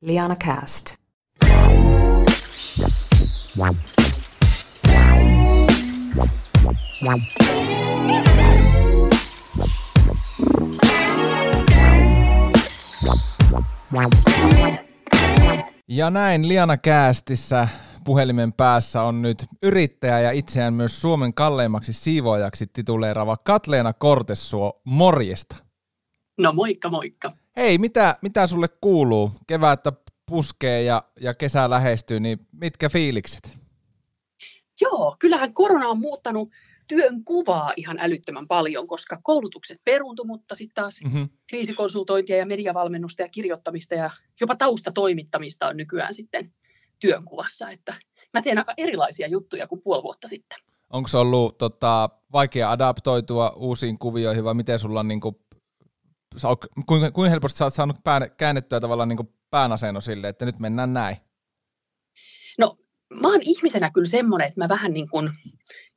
Liana Cast. Ja näin Liana Käästissä puhelimen päässä on nyt yrittäjä ja itseään myös Suomen kalleimmaksi siivoajaksi tituleerava Katleena Kortessuo. Morjesta. No moikka moikka. Hei, mitä, mitä sulle kuuluu? Kevättä puskee ja, ja kesä lähestyy, niin mitkä fiilikset? Joo, kyllähän korona on muuttanut työn kuvaa ihan älyttömän paljon, koska koulutukset peruuntu, mutta sitten taas mm-hmm. kriisikonsultointia ja mediavalmennusta ja kirjoittamista ja jopa taustatoimittamista on nykyään sitten työnkuvassa, että mä teen aika erilaisia juttuja kuin puoli vuotta sitten. Onko se ollut tota, vaikea adaptoitua uusiin kuvioihin vai miten sulla on niin kuin, kuinka, kuinka helposti sä oot saanut pään, käännettyä tavallaan niin päänaseno sille, että nyt mennään näin? No mä oon ihmisenä kyllä semmoinen, että mä vähän niin kuin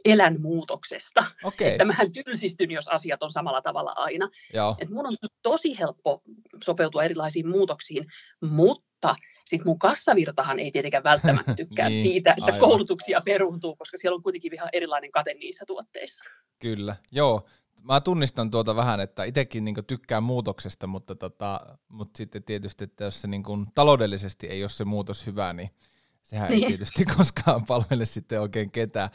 elän muutoksesta. Okay. Että mähän tylsistyn, jos asiat on samalla tavalla aina. Joo. Et mun on tosi helppo sopeutua erilaisiin muutoksiin, mutta sitten mun kassavirtahan ei tietenkään välttämättä tykkää niin, siitä, että aivan. koulutuksia peruuntuu, koska siellä on kuitenkin ihan erilainen kate niissä tuotteissa. Kyllä, joo. Mä tunnistan tuota vähän, että itsekin niin tykkään muutoksesta, mutta, tota, mutta sitten tietysti, että jos se niin taloudellisesti ei ole se muutos hyvä, niin Sehän niin. ei tietysti koskaan palvele sitten oikein ketään.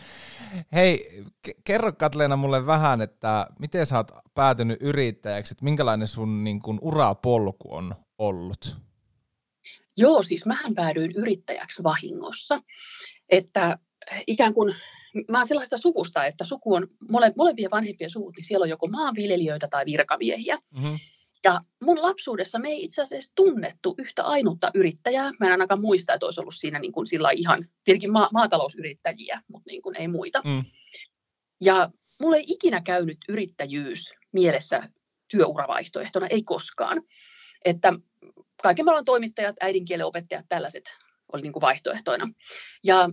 Hei, kerro Katleena mulle vähän, että miten sä oot päätynyt yrittäjäksi, että minkälainen sun niin kun, urapolku on ollut? Joo, siis mähän päädyin yrittäjäksi vahingossa. Että ikään kuin mä oon sellaista sukusta, että suku on mole, molempien vanhempien suvut, niin siellä on joko maanviljelijöitä tai virkamiehiä. Mm-hmm. Ja mun lapsuudessa me ei itse asiassa tunnettu yhtä ainutta yrittäjää. Mä en ainakaan muista, että olisi ollut siinä niin kuin sillä ihan, tietenkin ma- maatalousyrittäjiä, mutta niin kuin ei muita. Mm. Ja mulle ei ikinä käynyt yrittäjyys mielessä työuravaihtoehtona, ei koskaan. Että kaiken maailman toimittajat, äidinkielen opettajat, tällaiset oli niin kuin vaihtoehtoina. Ja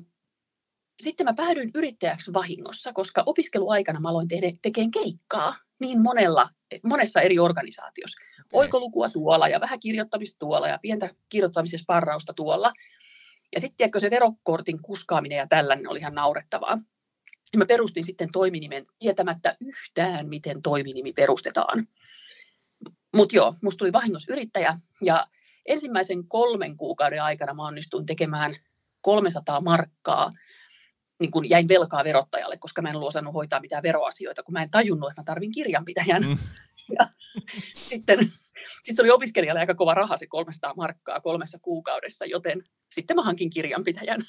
sitten mä päädyin yrittäjäksi vahingossa, koska opiskeluaikana mä aloin tehdä, tekemään keikkaa niin monella, monessa eri organisaatiossa. Oikolukua tuolla ja vähän kirjoittamista tuolla ja pientä kirjoittamisen sparrausta tuolla. Ja sitten se verokortin kuskaaminen ja tällainen oli ihan naurettavaa. Ja mä perustin sitten toiminimen tietämättä yhtään, miten toiminimi perustetaan. Mutta joo, musta tuli vahingossa yrittäjä ja ensimmäisen kolmen kuukauden aikana mä onnistuin tekemään 300 markkaa niin kun jäin velkaa verottajalle, koska mä en ollut osannut hoitaa mitään veroasioita, kun mä en tajunnut, että mä tarvin kirjanpitäjän. Mm. Ja sitten, sitten se oli opiskelijalle aika kova raha se 300 markkaa kolmessa kuukaudessa, joten sitten mä hankin kirjanpitäjän.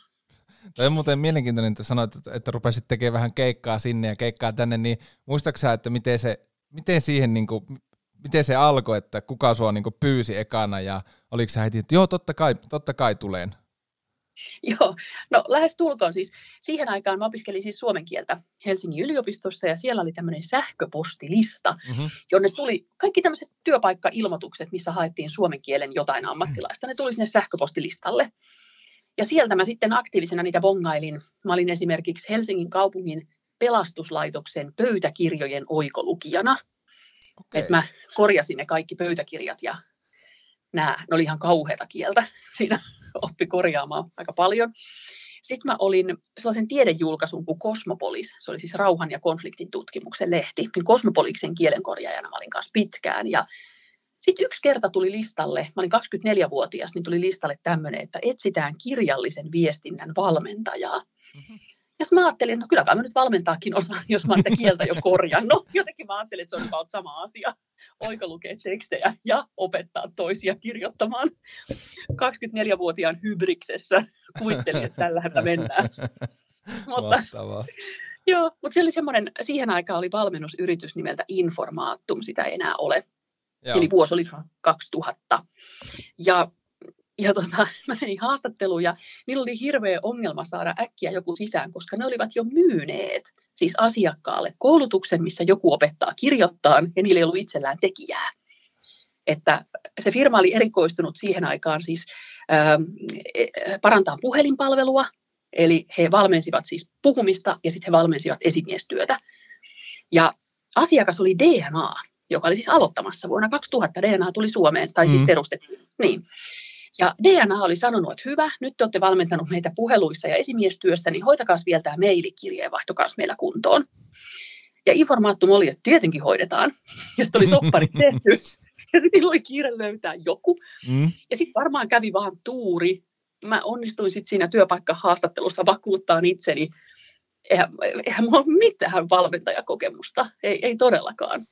Tämä on muuten mielenkiintoinen, että sanoit, että, että rupesit tekemään vähän keikkaa sinne ja keikkaa tänne, niin muistaaksä, että miten, se, miten siihen niin kuin, miten se alkoi, että kuka sua niin kuin pyysi ekana ja oliko sä heti, että joo, totta kai, totta kai tulen? Joo, no lähes tulkoon siis. Siihen aikaan mä opiskelin siis suomen kieltä Helsingin yliopistossa ja siellä oli tämmöinen sähköpostilista, mm-hmm. jonne tuli kaikki tämmöiset työpaikkailmoitukset, missä haettiin suomen kielen jotain ammattilaista. Ne tuli sinne sähköpostilistalle. Ja sieltä mä sitten aktiivisena niitä bongailin. Mä olin esimerkiksi Helsingin kaupungin pelastuslaitoksen pöytäkirjojen oikolukijana. Okay. Että mä korjasin ne kaikki pöytäkirjat ja nämä, ne oli ihan kauheata kieltä. Siinä oppi korjaamaan aika paljon. Sitten mä olin sellaisen tiedejulkaisun kuin Kosmopolis, se oli siis rauhan ja konfliktin tutkimuksen lehti, niin Kosmopoliksen kielenkorjaajana mä olin kanssa pitkään. Ja sitten yksi kerta tuli listalle, mä olin 24-vuotias, niin tuli listalle tämmöinen, että etsitään kirjallisen viestinnän valmentajaa. Mm-hmm. Ja mä ajattelin, että no kyllä mä nyt valmentaakin osaan, jos mä tätä kieltä jo korjannut. Jotenkin mä ajattelin, että se on about sama asia. Oika lukea tekstejä ja opettaa toisia kirjoittamaan. 24-vuotiaan hybriksessä kuvittelin, että tällä mennään. mutta, joo, mutta se oli semmoinen, siihen aikaan oli valmennusyritys nimeltä Informaattum, sitä ei enää ole. Joo. Eli vuosi oli 2000. Ja ja tota, mä menin haastatteluun ja niillä oli hirveä ongelma saada äkkiä joku sisään, koska ne olivat jo myyneet siis asiakkaalle koulutuksen, missä joku opettaa kirjoittaa ja niillä ei ollut itsellään tekijää. Että se firma oli erikoistunut siihen aikaan siis ää, parantaa puhelinpalvelua, eli he valmensivat siis puhumista ja sitten he valmensivat esimiestyötä. Ja asiakas oli DNA, joka oli siis aloittamassa vuonna 2000 DNA tuli Suomeen, tai siis mm. perustettiin. Niin. Ja DNA oli sanonut, että hyvä, nyt te olette valmentanut meitä puheluissa ja esimiestyössä, niin hoitakaa vielä tämä mailikirje ja meillä kuntoon. Ja informaattum oli, että tietenkin hoidetaan. Ja sitten oli soppari tehty. Ja sitten oli kiire löytää joku. Mm. Ja sitten varmaan kävi vaan tuuri. Mä onnistuin sitten siinä työpaikkahaastattelussa vakuuttaa itseni. Eihän, eihän mulla ole mitään valmentajakokemusta. Ei, ei todellakaan.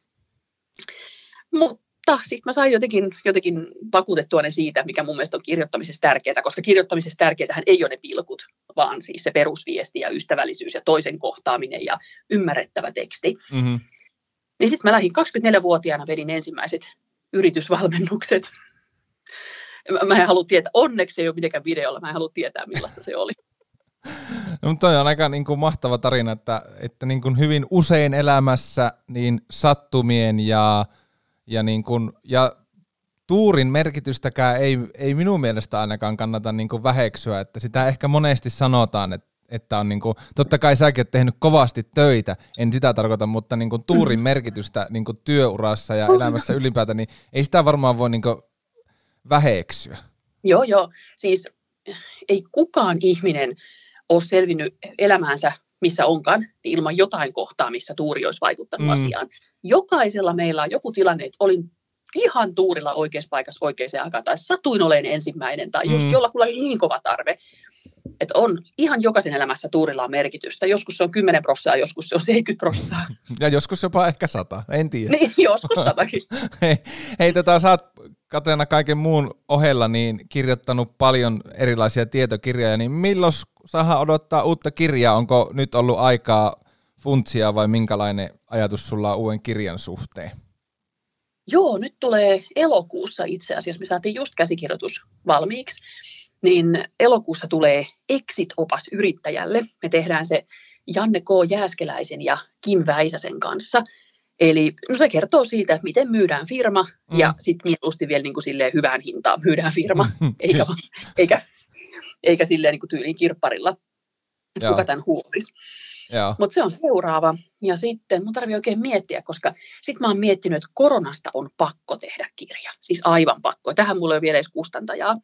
Mutta mutta sitten mä sain jotenkin, jotenkin vakuutettua ne siitä, mikä mun mielestä on kirjoittamisessa tärkeää, koska kirjoittamisessa tärkeää ei ole ne pilkut, vaan siis se perusviesti ja ystävällisyys ja toisen kohtaaminen ja ymmärrettävä teksti. Mm-hmm. Niin sitten mä lähdin 24-vuotiaana vedin ensimmäiset yritysvalmennukset. Mä en halua tietää, onneksi ei ole mitenkään videolla, mä en halua tietää millaista se oli. No, mutta toi on aika niin kuin mahtava tarina, että, että niin kuin hyvin usein elämässä niin sattumien ja ja, niin kun, ja tuurin merkitystäkään ei, ei minun mielestä ainakaan kannata niin kuin väheksyä, että sitä ehkä monesti sanotaan, että että on niin kuin, totta kai säkin oot tehnyt kovasti töitä, en sitä tarkoita, mutta niin kuin tuurin merkitystä niin kuin työurassa ja elämässä ylipäätään, niin ei sitä varmaan voi niin kuin väheksyä. Joo, joo. Siis ei kukaan ihminen ole selvinnyt elämäänsä missä onkaan, ilman jotain kohtaa, missä tuuri olisi vaikuttanut mm. asiaan. Jokaisella meillä on joku tilanne, että olin ihan tuurilla oikeassa paikassa oikeaan aikaan, tai satuin olen ensimmäinen, tai just mm. jollakulla oli niin kova tarve. Että on ihan jokaisen elämässä tuurilla on merkitystä. Joskus se on 10 prossaa, joskus se on 70 prossaa. Ja joskus jopa ehkä 100, en tiedä. Niin, joskus satakin. hei, hei tota, sä oot Katena kaiken muun ohella niin kirjoittanut paljon erilaisia tietokirjoja, niin milloin saadaan odottaa uutta kirjaa? Onko nyt ollut aikaa funtsia vai minkälainen ajatus sulla on uuden kirjan suhteen? Joo, nyt tulee elokuussa itse asiassa. Me saatiin just käsikirjoitus valmiiksi. Niin elokuussa tulee Exit-opas yrittäjälle. Me tehdään se Janne K. Jääskeläisen ja Kim Väisäsen kanssa. Eli no se kertoo siitä, että miten myydään firma mm. ja sitten mieluusti vielä niin kuin silleen hyvään hintaan myydään firma, eikä, eikä, eikä silleen niin kuin tyylin kirpparilla, että kuka tämän huomisi. Mutta se on seuraava. Ja sitten mun tarvii oikein miettiä, koska sitten mä oon miettinyt, että koronasta on pakko tehdä kirja. Siis aivan pakko. Tähän mulla ei ole vielä edes kustantajaa.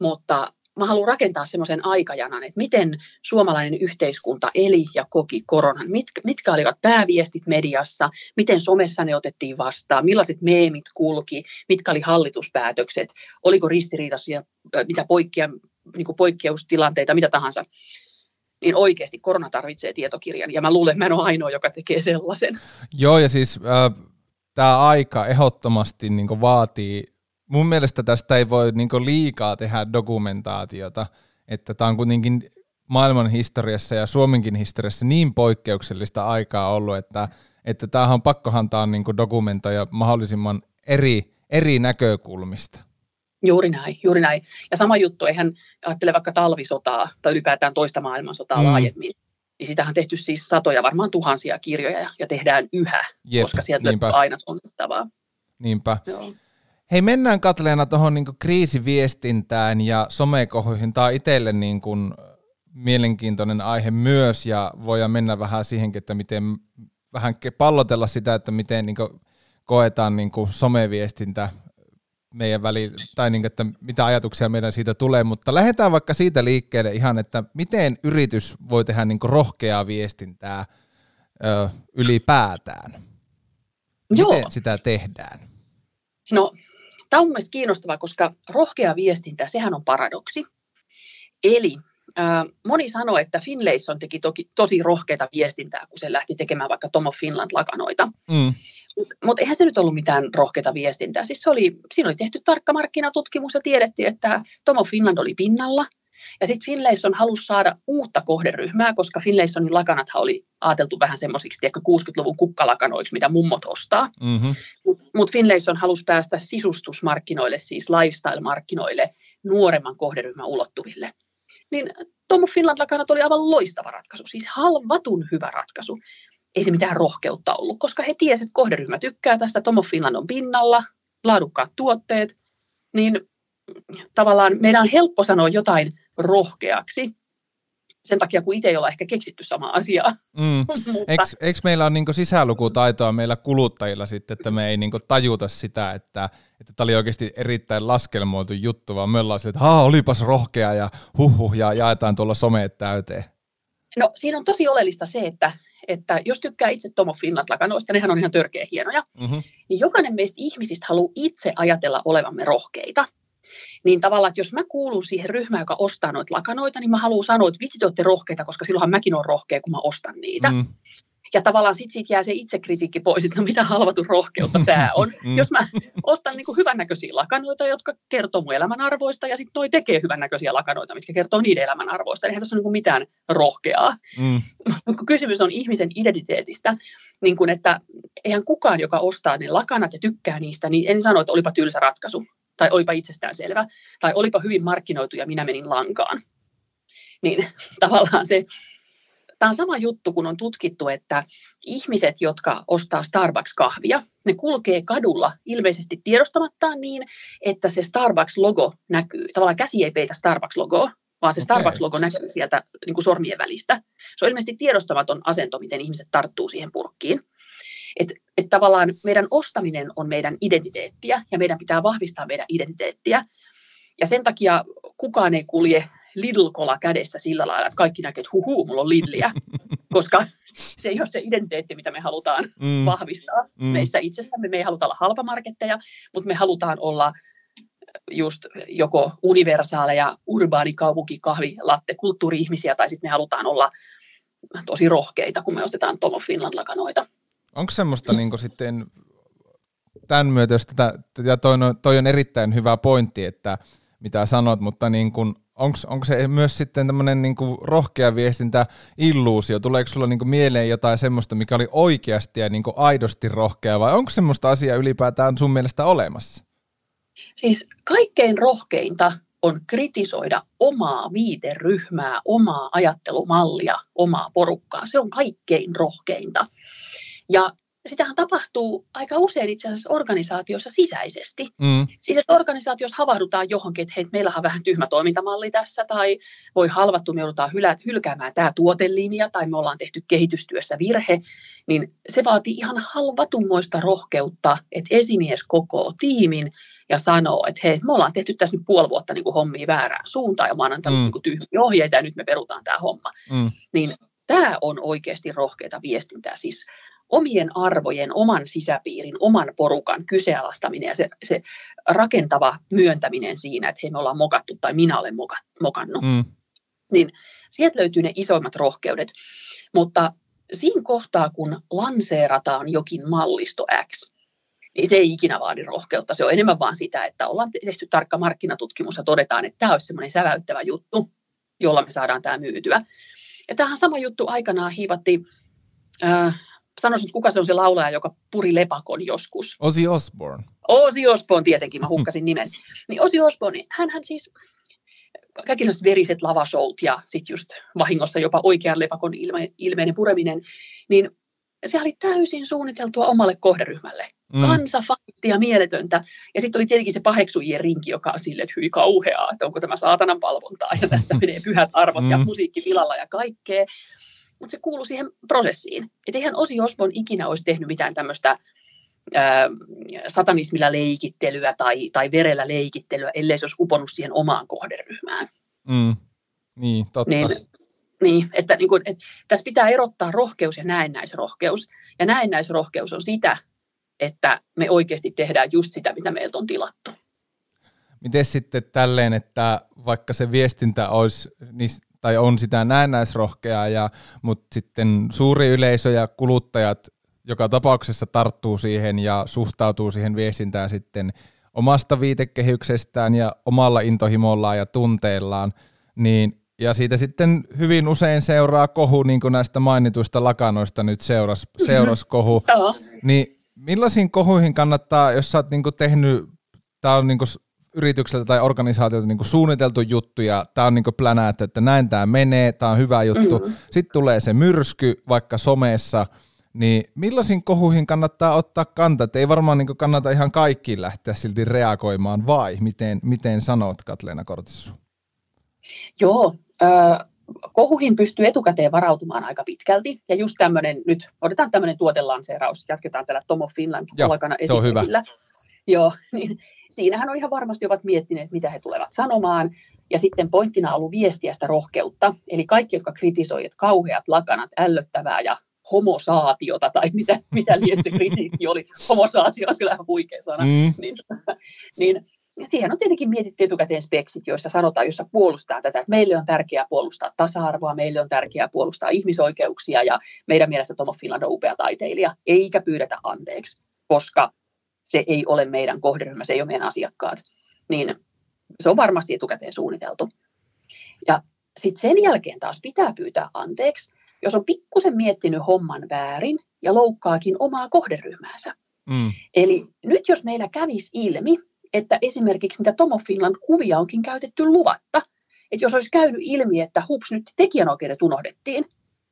Mutta mä haluan rakentaa semmoisen aikajanan, että miten suomalainen yhteiskunta eli ja koki koronan, mitkä, mitkä olivat pääviestit mediassa, miten somessa ne otettiin vastaan, millaiset meemit kulki, mitkä oli hallituspäätökset, oliko ristiriitaisia, mitä poikkea, niin poikkeustilanteita, mitä tahansa. Niin oikeasti korona tarvitsee tietokirjan, ja mä luulen, että mä en ole ainoa, joka tekee sellaisen. Joo, ja siis äh, tämä aika ehdottomasti niin vaatii mun mielestä tästä ei voi niinku liikaa tehdä dokumentaatiota, että tämä on kuitenkin maailman historiassa ja Suomenkin historiassa niin poikkeuksellista aikaa ollut, että, että tämähän on pakkohan tämä niinku dokumentoida mahdollisimman eri, eri näkökulmista. Juuri näin, juuri näin. Ja sama juttu, eihän ajattele vaikka talvisotaa tai ylipäätään toista maailmansotaa mm. laajemmin, niin sitähän on tehty siis satoja, varmaan tuhansia kirjoja ja, ja tehdään yhä, Jep, koska sieltä niinpä. aina on Niinpä. Joo. Hei, mennään Katleena tuohon niin kriisiviestintään ja somekohuihin. Tämä on itselle niin kuin mielenkiintoinen aihe myös ja voidaan mennä vähän siihenkin, että miten vähän pallotella sitä, että miten niin koetaan niin someviestintä meidän väli, tai niin kuin, että mitä ajatuksia meidän siitä tulee, mutta lähdetään vaikka siitä liikkeelle ihan, että miten yritys voi tehdä niin rohkeaa viestintää ö, ylipäätään. Miten Joo. sitä tehdään? No Tämä on mielestäni kiinnostavaa, koska rohkea viestintä, sehän on paradoksi. Eli äh, moni sanoi, että Finlayson teki toki, tosi rohkeita viestintää, kun se lähti tekemään vaikka Tom of Finland-lakanoita. Mm. Mutta mut eihän se nyt ollut mitään rohkeita viestintää. Siis se oli, siinä oli tehty tarkka markkinatutkimus ja tiedettiin, että Tom of Finland oli pinnalla – ja sitten Finlayson halusi saada uutta kohderyhmää, koska Finlaysonin lakanathan oli ajateltu vähän semmoisiksi, tiedätkö, 60-luvun kukkalakanoiksi, mitä mummot ostaa. Mm-hmm. Mutta mut Finlayson halusi päästä sisustusmarkkinoille, siis lifestyle-markkinoille, nuoremman kohderyhmän ulottuville. Niin Tom Finland lakanat oli aivan loistava ratkaisu, siis halvatun hyvä ratkaisu. Ei se mitään rohkeutta ollut, koska he tiesivät, että kohderyhmä tykkää tästä, Tom Finland on pinnalla, laadukkaat tuotteet, niin tavallaan meidän on helppo sanoa jotain rohkeaksi, sen takia, kun itse ei olla ehkä keksitty samaa asiaa. Mm. Mutta... Eikö, meillä ole niin sisälukutaitoa meillä kuluttajilla sitten, että me ei niin tajuta sitä, että että tämä oli oikeasti erittäin laskelmoitu juttu, vaan me ollaan sille, että olipas rohkea ja huhhuh ja jaetaan tuolla someet täyteen. No siinä on tosi oleellista se, että, että jos tykkää itse Tomo Finland-lakanoista, nehän on ihan törkeä hienoja, mm-hmm. niin jokainen meistä ihmisistä haluaa itse ajatella olevamme rohkeita. Niin tavallaan, että jos mä kuulun siihen ryhmään, joka ostaa noita lakanoita, niin mä haluan sanoa, että vitsi te olette rohkeita, koska silloinhan mäkin olen rohkea, kun mä ostan niitä. Mm. Ja tavallaan sitten siitä jää se itsekritiikki pois, että no mitä halvatun rohkeutta tämä on. Mm. Jos mä ostan niin hyvännäköisiä lakanoita, jotka kertoo mun elämän arvoista, ja sitten toi tekee hyvännäköisiä lakanoita, mitkä kertoo niiden elämän arvoista, niin eihän tässä ole niin mitään rohkeaa. Mm. Mutta kun kysymys on ihmisen identiteetistä, niin kun, että eihän kukaan, joka ostaa ne lakanat ja tykkää niistä, niin en sano, että olipa tylsä ratkaisu, tai olipa itsestäänselvä, tai olipa hyvin markkinoitu ja minä menin lankaan. Niin tavallaan se Tämä on sama juttu, kun on tutkittu, että ihmiset, jotka ostaa Starbucks-kahvia, ne kulkee kadulla ilmeisesti tiedostamattaan niin, että se Starbucks-logo näkyy. Tavallaan käsi ei peitä Starbucks-logoa, vaan se okay. Starbucks-logo näkyy sieltä niin kuin sormien välistä. Se on ilmeisesti tiedostamaton asento, miten ihmiset tarttuu siihen purkkiin. Että et tavallaan meidän ostaminen on meidän identiteettiä ja meidän pitää vahvistaa meidän identiteettiä. Ja sen takia kukaan ei kulje Lidl-kola kädessä sillä lailla, että kaikki näkee, että huhu, mulla on Lidliä, koska se ei ole se identiteetti, mitä me halutaan mm. vahvistaa mm. meissä itsestämme. Me ei haluta olla halpamarketteja, mutta me halutaan olla just joko universaaleja urbaanikaupunkikahvilatte kulttuuri-ihmisiä, tai sitten me halutaan olla tosi rohkeita, kun me ostetaan Tomo Finland-lakanoita. Onko semmoista niin sitten tämän myötä, jos tätä, ja toi, toi on erittäin hyvä pointti, että mitä sanot, mutta niin kuin onko se myös sitten tämmöinen niinku rohkea viestintä illuusio? Tuleeko sulla niinku mieleen jotain semmoista, mikä oli oikeasti ja niinku aidosti rohkea, vai onko semmoista asiaa ylipäätään sun mielestä olemassa? Siis kaikkein rohkeinta on kritisoida omaa viiteryhmää, omaa ajattelumallia, omaa porukkaa. Se on kaikkein rohkeinta. Ja sitähän tapahtuu aika usein itse asiassa organisaatiossa sisäisesti. Mm. Siis että organisaatiossa havahdutaan johonkin, että hei, meillä on vähän tyhmä toimintamalli tässä, tai voi halvattu, me joudutaan hylä, hylkäämään tämä tuotelinja, tai me ollaan tehty kehitystyössä virhe, niin se vaatii ihan halvatummoista rohkeutta, että esimies koko tiimin ja sanoo, että hei, me ollaan tehty tässä nyt puoli vuotta niin kuin hommia väärään suuntaan, ja mä oon antanut mm. niin tyhmiä ohjeita, ja nyt me perutaan tämä homma. Mm. Niin tämä on oikeasti rohkeita viestintää. Siis omien arvojen, oman sisäpiirin, oman porukan kyseenalaistaminen ja se, se rakentava myöntäminen siinä, että hei me ollaan mokattu tai minä olen moka, mokannut, mm. niin sieltä löytyy ne isoimmat rohkeudet. Mutta siinä kohtaa, kun lanseerataan jokin mallisto X, niin se ei ikinä vaadi rohkeutta. Se on enemmän vaan sitä, että ollaan tehty tarkka markkinatutkimus ja todetaan, että tämä olisi semmoinen säväyttävä juttu, jolla me saadaan tämä myytyä. Ja tähän sama juttu aikanaan hiivatti äh, sanoisin, että kuka se on se laulaja, joka puri lepakon joskus. Ozzy Osbourne. Ozzy Osbourne tietenkin, mä hukkasin nimen. Niin Ozzy Osbourne, hän siis kaikki veriset lavashowt ja sitten just vahingossa jopa oikean lepakon ilme, ilmeinen pureminen, niin se oli täysin suunniteltua omalle kohderyhmälle. Mm. ja mieletöntä. Ja sitten oli tietenkin se paheksujien rinki, joka on silleen, että hyi kauheaa, että onko tämä saatanan palvontaa, ja tässä menee pyhät arvot mm. ja musiikki pilalla ja kaikkea mutta se kuuluu siihen prosessiin. Että eihän Osi Osbon ikinä olisi tehnyt mitään tämmöistä satanismilla leikittelyä tai, tai verellä leikittelyä, ellei se olisi uponut siihen omaan kohderyhmään. Mm. Niin, totta. Niin, niin että niin kuin, että tässä pitää erottaa rohkeus ja näennäisrohkeus. Ja näennäisrohkeus on sitä, että me oikeasti tehdään just sitä, mitä meiltä on tilattu. Miten sitten tälleen, että vaikka se viestintä olisi, niin tai on sitä näennäisrohkeaa, ja, mutta sitten suuri yleisö ja kuluttajat joka tapauksessa tarttuu siihen ja suhtautuu siihen viestintään sitten omasta viitekehyksestään ja omalla intohimollaan ja tunteillaan, niin ja siitä sitten hyvin usein seuraa kohu, niin kuin näistä mainituista lakanoista nyt seuras, seuras kohu. niin millaisiin kohuihin kannattaa, jos sä oot niin tehnyt, tämä on niin yritykseltä tai organisaatiolta niin suunniteltu juttu ja tämä on niin plänäätty, että näin tämä menee, tämä on hyvä juttu. Mm. Sitten tulee se myrsky vaikka somessa, niin millaisiin kohuihin kannattaa ottaa kantaa? Että ei varmaan niin kannata ihan kaikkiin lähteä silti reagoimaan, vai miten, miten sanot Katleena Kortissu? Joo, äh, kohuihin pystyy etukäteen varautumaan aika pitkälti. Ja just tämmöinen, nyt otetaan tämmöinen tuotelanseeraus, jatketaan tällä Tomo Finland palkana esimerkillä. Joo, niin siinähän on ihan varmasti ovat miettineet, mitä he tulevat sanomaan. Ja sitten pointtina on ollut viestiä sitä rohkeutta. Eli kaikki, jotka kritisoivat, että kauheat lakanat, ällöttävää ja homosaatiota, tai mitä, mitä liian se kritiikki oli, homosaatio on kyllähän huikea sana, mm. niin, niin siihen on tietenkin mietitty etukäteen speksit, joissa sanotaan, jossa puolustaa tätä, että meille on tärkeää puolustaa tasa-arvoa, meille on tärkeää puolustaa ihmisoikeuksia ja meidän mielestä Tomo Finland on upea taiteilija, eikä pyydetä anteeksi, koska se ei ole meidän kohderyhmä, se ei ole meidän asiakkaat. Niin se on varmasti etukäteen suunniteltu. Ja sitten sen jälkeen taas pitää pyytää anteeksi, jos on pikkusen miettinyt homman väärin ja loukkaakin omaa kohderyhmäänsä. Mm. Eli nyt jos meillä kävisi ilmi, että esimerkiksi niitä Tomo Finland kuvia onkin käytetty luvatta, että jos olisi käynyt ilmi, että hups, nyt tekijänoikeudet unohdettiin,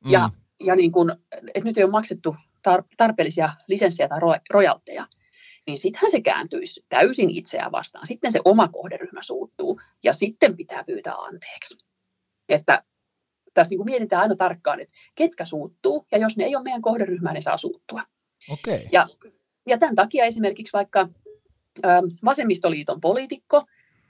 mm. ja, ja niin kun, että nyt ei ole maksettu tar- tarpeellisia lisenssejä tai ro- rojalteja, niin sittenhän se kääntyisi täysin itseään vastaan. Sitten se oma kohderyhmä suuttuu, ja sitten pitää pyytää anteeksi. Että tässä niin kuin mietitään aina tarkkaan, että ketkä suuttuu, ja jos ne ei ole meidän kohderyhmää, ne saa suuttua. Okay. Ja, ja tämän takia esimerkiksi vaikka ö, vasemmistoliiton poliitikko,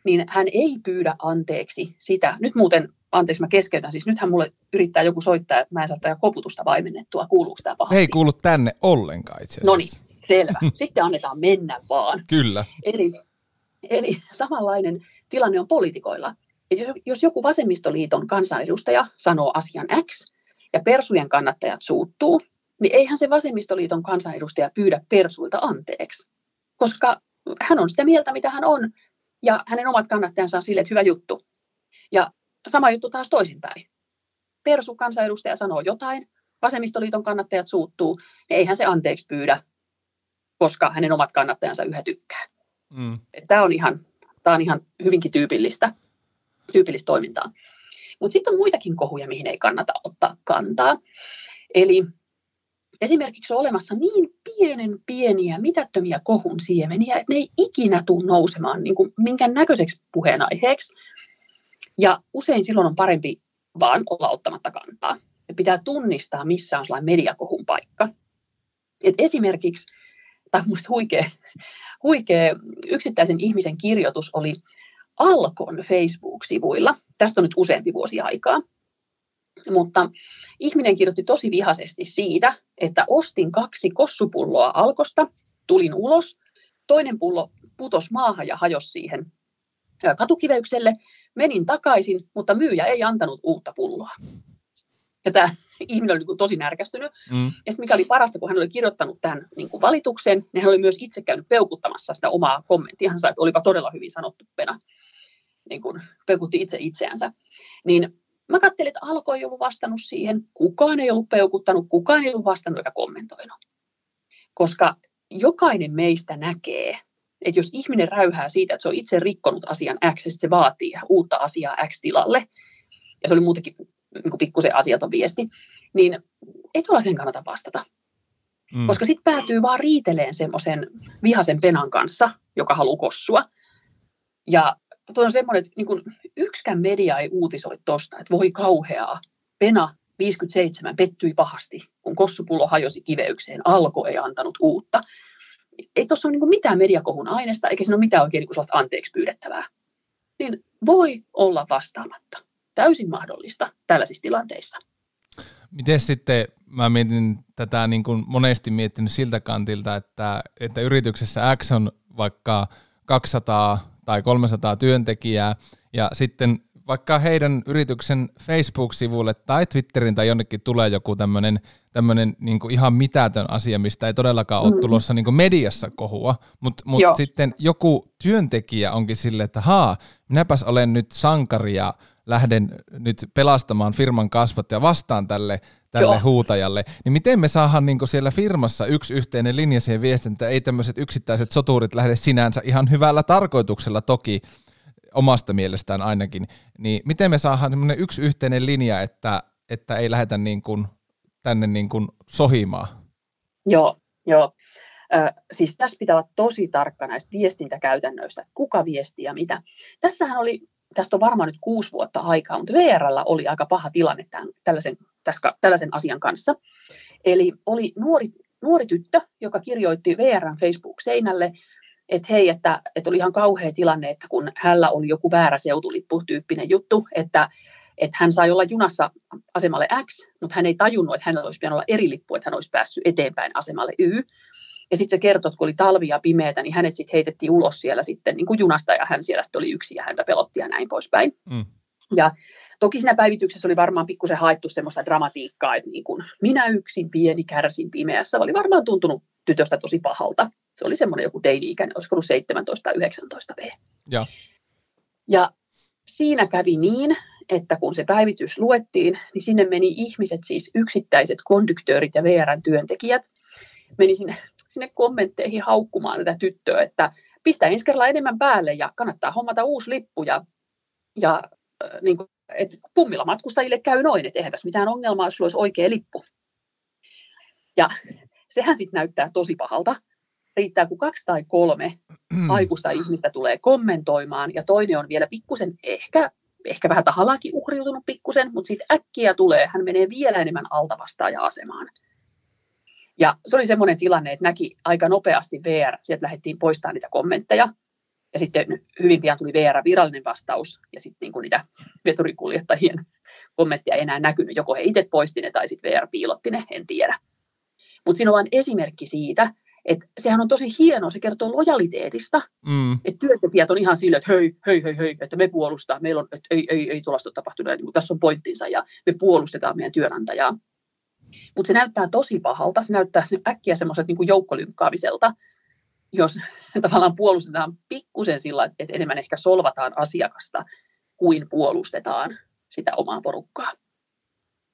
niin hän ei pyydä anteeksi sitä. Nyt muuten, anteeksi mä keskeytän, siis nythän mulle yrittää joku soittaa, että mä en saa tätä koputusta vaimennettua, kuuluuko tämä pahasti? Ei kuulu tänne ollenkaan itse asiassa. No niin, selvä. Sitten annetaan mennä vaan. Kyllä. Eli, eli samanlainen tilanne on poliitikoilla. Jos joku vasemmistoliiton kansanedustaja sanoo asian X ja persujen kannattajat suuttuu, niin eihän se vasemmistoliiton kansanedustaja pyydä persuilta anteeksi, koska hän on sitä mieltä, mitä hän on, ja hänen omat kannattajansa on sille, että hyvä juttu. Ja sama juttu taas toisinpäin. Persu kansanedustaja sanoo jotain, vasemmistoliiton kannattajat suuttuu, niin eihän se anteeksi pyydä, koska hänen omat kannattajansa yhä tykkää. Mm. Tämä on, ihan, tämä on ihan hyvinkin tyypillistä tyypillistä toimintaa. Mutta sitten on muitakin kohuja, mihin ei kannata ottaa kantaa. Eli esimerkiksi on olemassa niin pienen pieniä, mitättömiä kohun siemeniä, että ne ei ikinä tule nousemaan niin kuin minkään näköiseksi puheenaiheeksi. Ja usein silloin on parempi vaan olla ottamatta kantaa. Ja pitää tunnistaa, missä on sellainen mediakohun paikka. Et esimerkiksi, tai minusta huikea, huikea yksittäisen ihmisen kirjoitus oli Alkon Facebook-sivuilla. Tästä on nyt useampi vuosi aikaa. Mutta ihminen kirjoitti tosi vihaisesti siitä, että ostin kaksi kossupulloa Alkosta, tulin ulos, toinen pullo putos maahan ja hajosi siihen katukiveykselle, menin takaisin, mutta myyjä ei antanut uutta pulloa. Ja tämä ihminen oli niin tosi närkästynyt. Mm. Ja sitten mikä oli parasta, kun hän oli kirjoittanut tämän niin kuin valituksen, niin hän oli myös itse käynyt peukuttamassa sitä omaa kommenttiansa, että olipa todella hyvin sanottu pena niin kuin peukutti itse itseänsä. Niin mä katselin, että Alko ei ollut vastannut siihen, kukaan ei ollut peukuttanut, kukaan ei ollut vastannut eikä kommentoinut. Koska jokainen meistä näkee, että jos ihminen räyhää siitä, että se on itse rikkonut asian X, se vaatii uutta asiaa X tilalle, ja se oli muutenkin niin pikkusen asiaton viesti, niin ei sen kannata vastata. Mm. Koska sitten päätyy vaan riiteleen semmoisen vihaisen penan kanssa, joka haluaa kossua. Ja tuo on semmoinen, että niin yksikään media ei uutisoi tuosta, että voi kauheaa. Pena 57 pettyi pahasti, kun kossupullo hajosi kiveykseen. Alko ei antanut uutta. Ei tuossa ole niin mitään mediakohun aineesta, eikä siinä ole mitään oikein niin sellaista anteeksi pyydettävää. Niin voi olla vastaamatta. Täysin mahdollista tällaisissa tilanteissa. Miten sitten, mä mietin tätä niin kuin monesti miettinyt siltä kantilta, että, että yrityksessä X on vaikka 200 tai 300 työntekijää, ja sitten vaikka heidän yrityksen Facebook-sivulle tai Twitterin tai jonnekin tulee joku tämmöinen tämmöinen niin ihan mitätön asia, mistä ei todellakaan ole mm. tulossa niin mediassa kohua, mutta mut sitten joku työntekijä onkin silleen, että haa, minäpäs olen nyt sankari ja lähden nyt pelastamaan firman kasvot ja vastaan tälle, tälle huutajalle, niin miten me saadaan niin siellä firmassa yksi yhteinen linja siihen viestintään, ei tämmöiset yksittäiset soturit lähde sinänsä ihan hyvällä tarkoituksella toki, omasta mielestään ainakin, niin miten me saadaan semmoinen yksi yhteinen linja, että, että ei lähdetä niin kuin tänne niin kuin sohimaan? Joo, joo. Ö, siis tässä pitää olla tosi tarkka näistä viestintäkäytännöistä, kuka viestii ja mitä. Tässähän oli tästä on varmaan nyt kuusi vuotta aikaa, mutta VRllä oli aika paha tilanne tämän, tällaisen, tässä, tällaisen asian kanssa. Eli oli nuori, nuori tyttö, joka kirjoitti VRn Facebook-seinälle, että hei, että, että oli ihan kauhea tilanne, että kun hänellä oli joku väärä seutulippu tyyppinen juttu, että, että hän sai olla junassa asemalle X, mutta hän ei tajunnut, että hänellä olisi pitänyt olla eri lippu, että hän olisi päässyt eteenpäin asemalle Y. Ja sitten se kertoi, että kun oli talvi ja pimeätä, niin hänet sitten heitettiin ulos siellä sitten niin kuin junasta ja hän siellä sitten oli yksi ja häntä pelotti ja näin poispäin. Mm. Ja toki siinä päivityksessä oli varmaan pikkusen haettu semmoista dramatiikkaa, että niin kuin minä yksin pieni kärsin pimeässä, oli varmaan tuntunut tytöstä tosi pahalta. Se oli semmoinen joku teini-ikäinen, olisiko ollut 17 tai 19 V. Ja. ja siinä kävi niin, että kun se päivitys luettiin, niin sinne meni ihmiset, siis yksittäiset konduktöörit ja VRn työntekijät, meni sinne, sinne kommentteihin haukkumaan tätä tyttöä, että pistä ensi kerralla enemmän päälle ja kannattaa hommata uusi lippu ja, ja äh, niin kuin, että pummilla matkustajille käy noin, että eihän mitään ongelmaa, jos sulla olisi oikea lippu. Ja sehän sitten näyttää tosi pahalta. Riittää, kun kaksi tai kolme aikuista ihmistä tulee kommentoimaan, ja toinen on vielä pikkusen ehkä, ehkä vähän tahallaankin uhriutunut pikkusen, mutta sitten äkkiä tulee, hän menee vielä enemmän altavastaaja-asemaan. Ja se oli semmoinen tilanne, että näki aika nopeasti VR, sieltä lähdettiin poistamaan niitä kommentteja, ja sitten hyvin pian tuli VR virallinen vastaus, ja sitten niin niitä veturikuljettajien kommentteja ei enää näkynyt. Joko he itse poisti ne, tai sitten VR piilotti ne, en tiedä. Mutta siinä on vain esimerkki siitä, että sehän on tosi hienoa, se kertoo lojaliteetista, mm. että työntekijät on ihan sille, että hei, hei, hei, hei, että me puolustaa, meillä on, että ei, ei, ei tuollaista ole tapahtunut, niin tässä on pointtinsa ja me puolustetaan meidän työnantajaa. Mutta se näyttää tosi pahalta, se näyttää äkkiä semmoiselta niin joukkolynkkaamiselta, jos tavallaan puolustetaan pikkusen sillä, että enemmän ehkä solvataan asiakasta kuin puolustetaan sitä omaa porukkaa.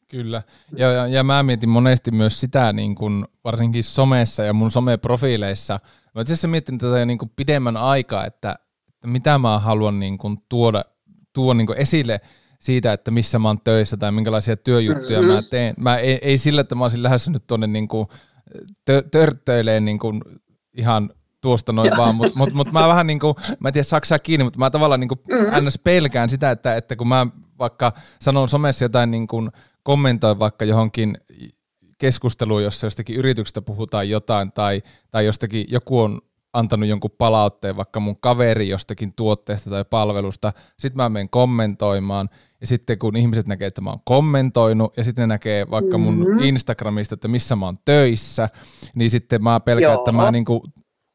Kyllä, ja, ja, ja mä mietin monesti myös sitä, niin kun, varsinkin somessa ja mun someprofiileissa, mä itse asiassa mietin tätä jo niin kuin pidemmän aikaa, että, että mitä mä haluan niin kuin tuoda, tuoda niin kuin esille siitä, että missä mä oon töissä tai minkälaisia työjuttuja mm-hmm. mä teen. Mä ei, ei sillä, että mä olisin lähdössä nyt tuonne niin tö, törttöileen niin kuin ihan tuosta noin vaan, mutta mut, mut mä vähän niin kuin, mä en tiedä saksaa kiinni, mutta mä tavallaan niin kuin mm-hmm. ns. pelkään sitä, että, että kun mä vaikka sanon somessa jotain niin kuin kommentoi vaikka johonkin keskusteluun, jossa jostakin yrityksestä puhutaan jotain, tai, tai jostakin joku on antanut jonkun palautteen, vaikka mun kaveri jostakin tuotteesta tai palvelusta, sitten mä menen kommentoimaan, ja sitten kun ihmiset näkee, että mä oon kommentoinut, ja sitten ne näkee vaikka mun mm-hmm. Instagramista, että missä mä oon töissä, niin sitten mä pelkään, Joo. että mä niinku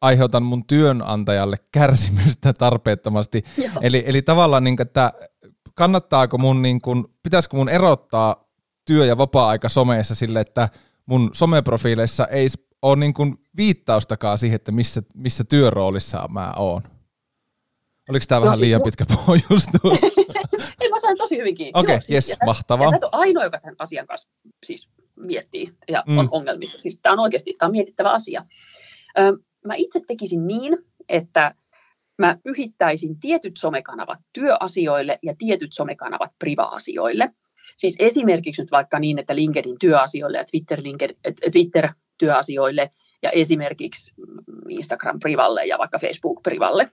aiheutan mun työnantajalle kärsimystä tarpeettomasti. Eli, eli tavallaan, niin, että kannattaako mun, niin kuin, pitäisikö mun erottaa työ- ja vapaa-aika someessa sille, että mun someprofiileissa ei ole niin kuin viittaustakaan siihen, että missä, missä työroolissa mä oon. Oliko tämä vähän liian pitkä pohjustus? ei, mä sain tosi hyvin kiinni. Okei, okay, siis, yes, mahtavaa. Ja sä ainoa, joka tämän asian kanssa siis miettii ja mm. on ongelmissa. Siis tämä on oikeasti tämä on mietittävä asia. Ö, mä itse tekisin niin, että mä pyhittäisin tietyt somekanavat työasioille ja tietyt somekanavat priva-asioille. Siis esimerkiksi nyt vaikka niin, että LinkedIn työasioille ja Twitter, LinkedIn, Twitter työasioille ja esimerkiksi Instagram privalle ja vaikka Facebook privalle.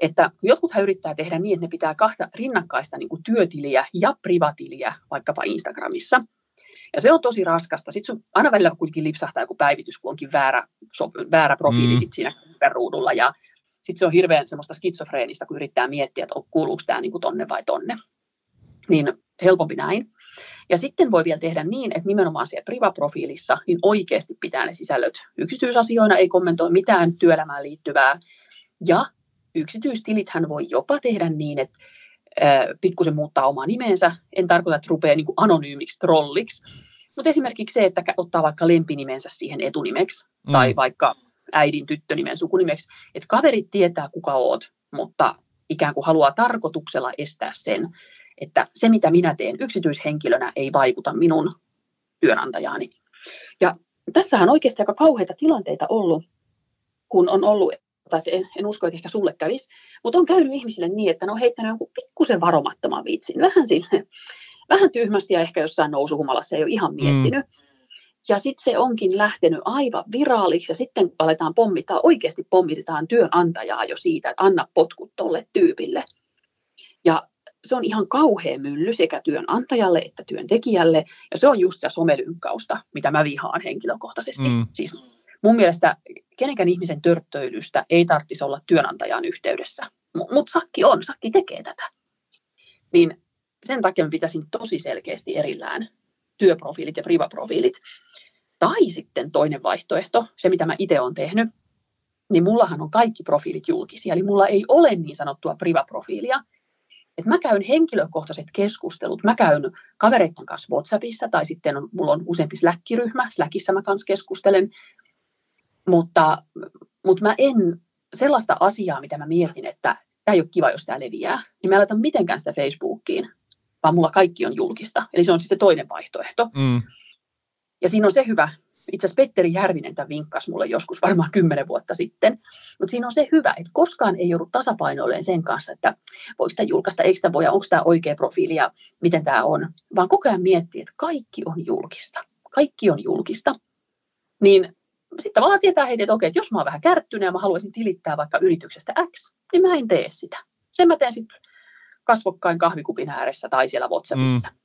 Että jotkuthan yrittää tehdä niin, että ne pitää kahta rinnakkaista niin kuin työtiliä ja privatiliä vaikkapa Instagramissa. Ja se on tosi raskasta. Sitten sun aina välillä kuitenkin lipsahtaa joku päivitys, kun onkin väärä, so, väärä profiili mm. sit siinä ruudulla. Ja sitten se on hirveän semmoista skitsofreenista, kun yrittää miettiä, että kuuluuko tämä niin kuin tonne vai tonne. Niin helpompi näin. Ja sitten voi vielä tehdä niin, että nimenomaan siellä privaprofiilissa niin oikeasti pitää ne sisällöt yksityisasioina, ei kommentoi mitään työelämään liittyvää. Ja yksityistilithän voi jopa tehdä niin, että pikkusen muuttaa omaa nimensä. En tarkoita, että rupeaa niin kuin anonyymiksi trolliksi, mutta esimerkiksi se, että ottaa vaikka lempinimensä siihen etunimeksi mm. tai vaikka äidin tyttönimen sukunimeksi, että kaverit tietää, kuka oot, mutta ikään kuin haluaa tarkoituksella estää sen, että se mitä minä teen yksityishenkilönä ei vaikuta minun työnantajaani. Ja tässähän on oikeasti aika kauheita tilanteita ollut, kun on ollut, tai en, en usko, että ehkä sulle kävisi, mutta on käynyt ihmisille niin, että ne on heittänyt jonkun pikkusen varomattoman vitsin, vähän sille, vähän tyhmästi ja ehkä jossain nousuhumalassa ei ole ihan miettinyt. Mm. Ja sitten se onkin lähtenyt aivan viraaliksi ja sitten aletaan pommittaa, oikeasti pommitetaan työnantajaa jo siitä, että anna potkut tolle tyypille. Ja se on ihan kauhea mylly sekä työnantajalle että työntekijälle, ja se on just se somelynkkausta, mitä mä vihaan henkilökohtaisesti. Mm. Siis mun mielestä kenenkään ihmisen törttöilystä ei tarvitsisi olla työnantajan yhteydessä, M- mutta Sakki on, Sakki tekee tätä. Niin sen takia mä pitäisin tosi selkeästi erillään työprofiilit ja privaprofiilit. Tai sitten toinen vaihtoehto, se mitä mä itse olen tehnyt, niin mullahan on kaikki profiilit julkisia, eli mulla ei ole niin sanottua privaprofiilia. Et mä käyn henkilökohtaiset keskustelut, mä käyn kavereiden kanssa WhatsAppissa tai sitten on, mulla on useampi Slack-ryhmä, Slackissa mä kanssa keskustelen, mutta, mutta mä en sellaista asiaa, mitä mä mietin, että tämä ei ole kiva, jos tämä leviää, niin mä en laita mitenkään sitä Facebookiin, vaan mulla kaikki on julkista. Eli se on sitten toinen vaihtoehto. Mm. Ja siinä on se hyvä, itse asiassa Petteri Järvinen tämän vinkkasi mulle joskus varmaan kymmenen vuotta sitten, mutta siinä on se hyvä, että koskaan ei joudu tasapainoilleen sen kanssa, että voiko sitä julkaista, eikö sitä voi, onko tämä oikea profiili ja miten tämä on, vaan koko ajan miettii, että kaikki on julkista. Kaikki on julkista. Niin sitten tavallaan tietää heti, että okei, että jos mä oon vähän kärttynyt ja mä haluaisin tilittää vaikka yrityksestä X, niin mä en tee sitä. Sen mä teen sitten kasvokkain kahvikupin ääressä tai siellä WhatsAppissa. Mm.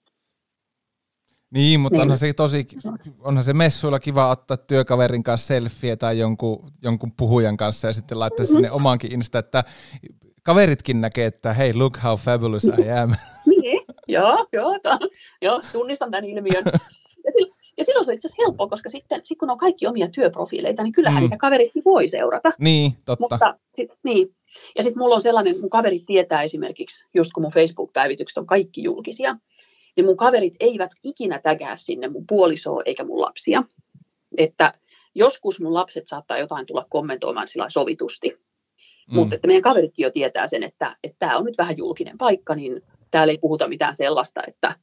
Niin, mutta niin. onhan se tosi, onhan se messuilla kiva ottaa työkaverin kanssa selfie tai jonkun, jonkun puhujan kanssa ja sitten laittaa mm-hmm. sinne omaankin Insta, että kaveritkin näkee, että hei, look how fabulous I am. Niin, joo, joo, to, joo, tunnistan tämän ilmiön. Ja silloin, ja silloin se on itse asiassa helppoa, koska sitten sit kun on kaikki omia työprofiileita, niin kyllähän mm. niitä kaverit voi seurata. Niin, totta. Mutta sit, niin. Ja sitten mulla on sellainen, mun kaverit tietää esimerkiksi, just kun mun Facebook-päivitykset on kaikki julkisia, niin mun kaverit eivät ikinä tägää sinne mun puolisoa eikä mun lapsia. Että joskus mun lapset saattaa jotain tulla kommentoimaan sillä sovitusti. Mm. Mutta että meidän kaveritkin jo tietää sen, että tämä on nyt vähän julkinen paikka, niin täällä ei puhuta mitään sellaista, että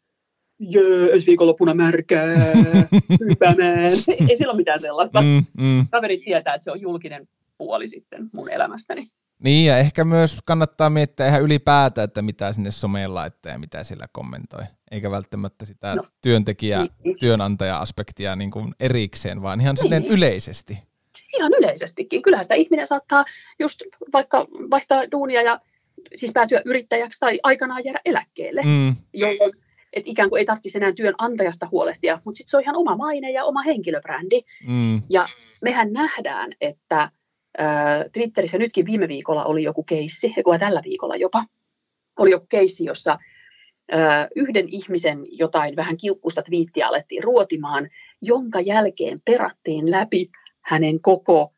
jö, ensi viikonloppuna märkää, hypämään. ei sillä ole mitään sellaista. Mm, mm. Kaverit tietää, että se on julkinen puoli sitten mun elämästäni. Niin, ja ehkä myös kannattaa miettiä ihan ylipäätään, että mitä sinne someen laittaa ja mitä sillä kommentoi. Eikä välttämättä sitä no. työntekijä, niin. työnantaja-aspektia niin kuin erikseen, vaan ihan niin. silleen yleisesti. Ihan yleisestikin. Kyllähän sitä ihminen saattaa just vaikka vaihtaa duunia ja siis päätyä yrittäjäksi tai aikanaan jäädä eläkkeelle, mm. jolloin et ikään kuin ei tarvitsisi enää työnantajasta huolehtia, mutta sitten se on ihan oma maine ja oma henkilöbrändi. Mm. Ja mehän nähdään, että Twitterissä nytkin viime viikolla oli joku keissi, ja tällä viikolla jopa, oli joku keissi, jossa yhden ihmisen jotain vähän kiukkusta twiittiä alettiin ruotimaan, jonka jälkeen perattiin läpi hänen koko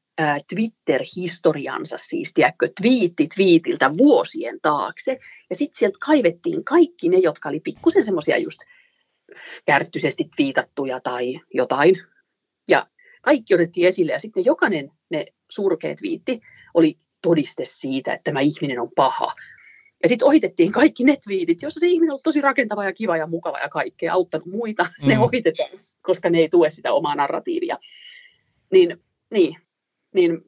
Twitter-historiansa, siis tiedätkö, twiitti twiitiltä vuosien taakse. Ja sitten sieltä kaivettiin kaikki ne, jotka oli pikkusen semmoisia just kärttyisesti twiitattuja tai jotain. Ja kaikki otettiin esille ja sitten jokainen ne surkeet viitti oli todiste siitä, että tämä ihminen on paha. Ja sitten ohitettiin kaikki ne twiitit, joissa se ihminen on tosi rakentava ja kiva ja mukava ja kaikkea, auttanut muita. Mm. Ne ohitetaan, koska ne ei tue sitä omaa narratiivia. Niin, niin, niin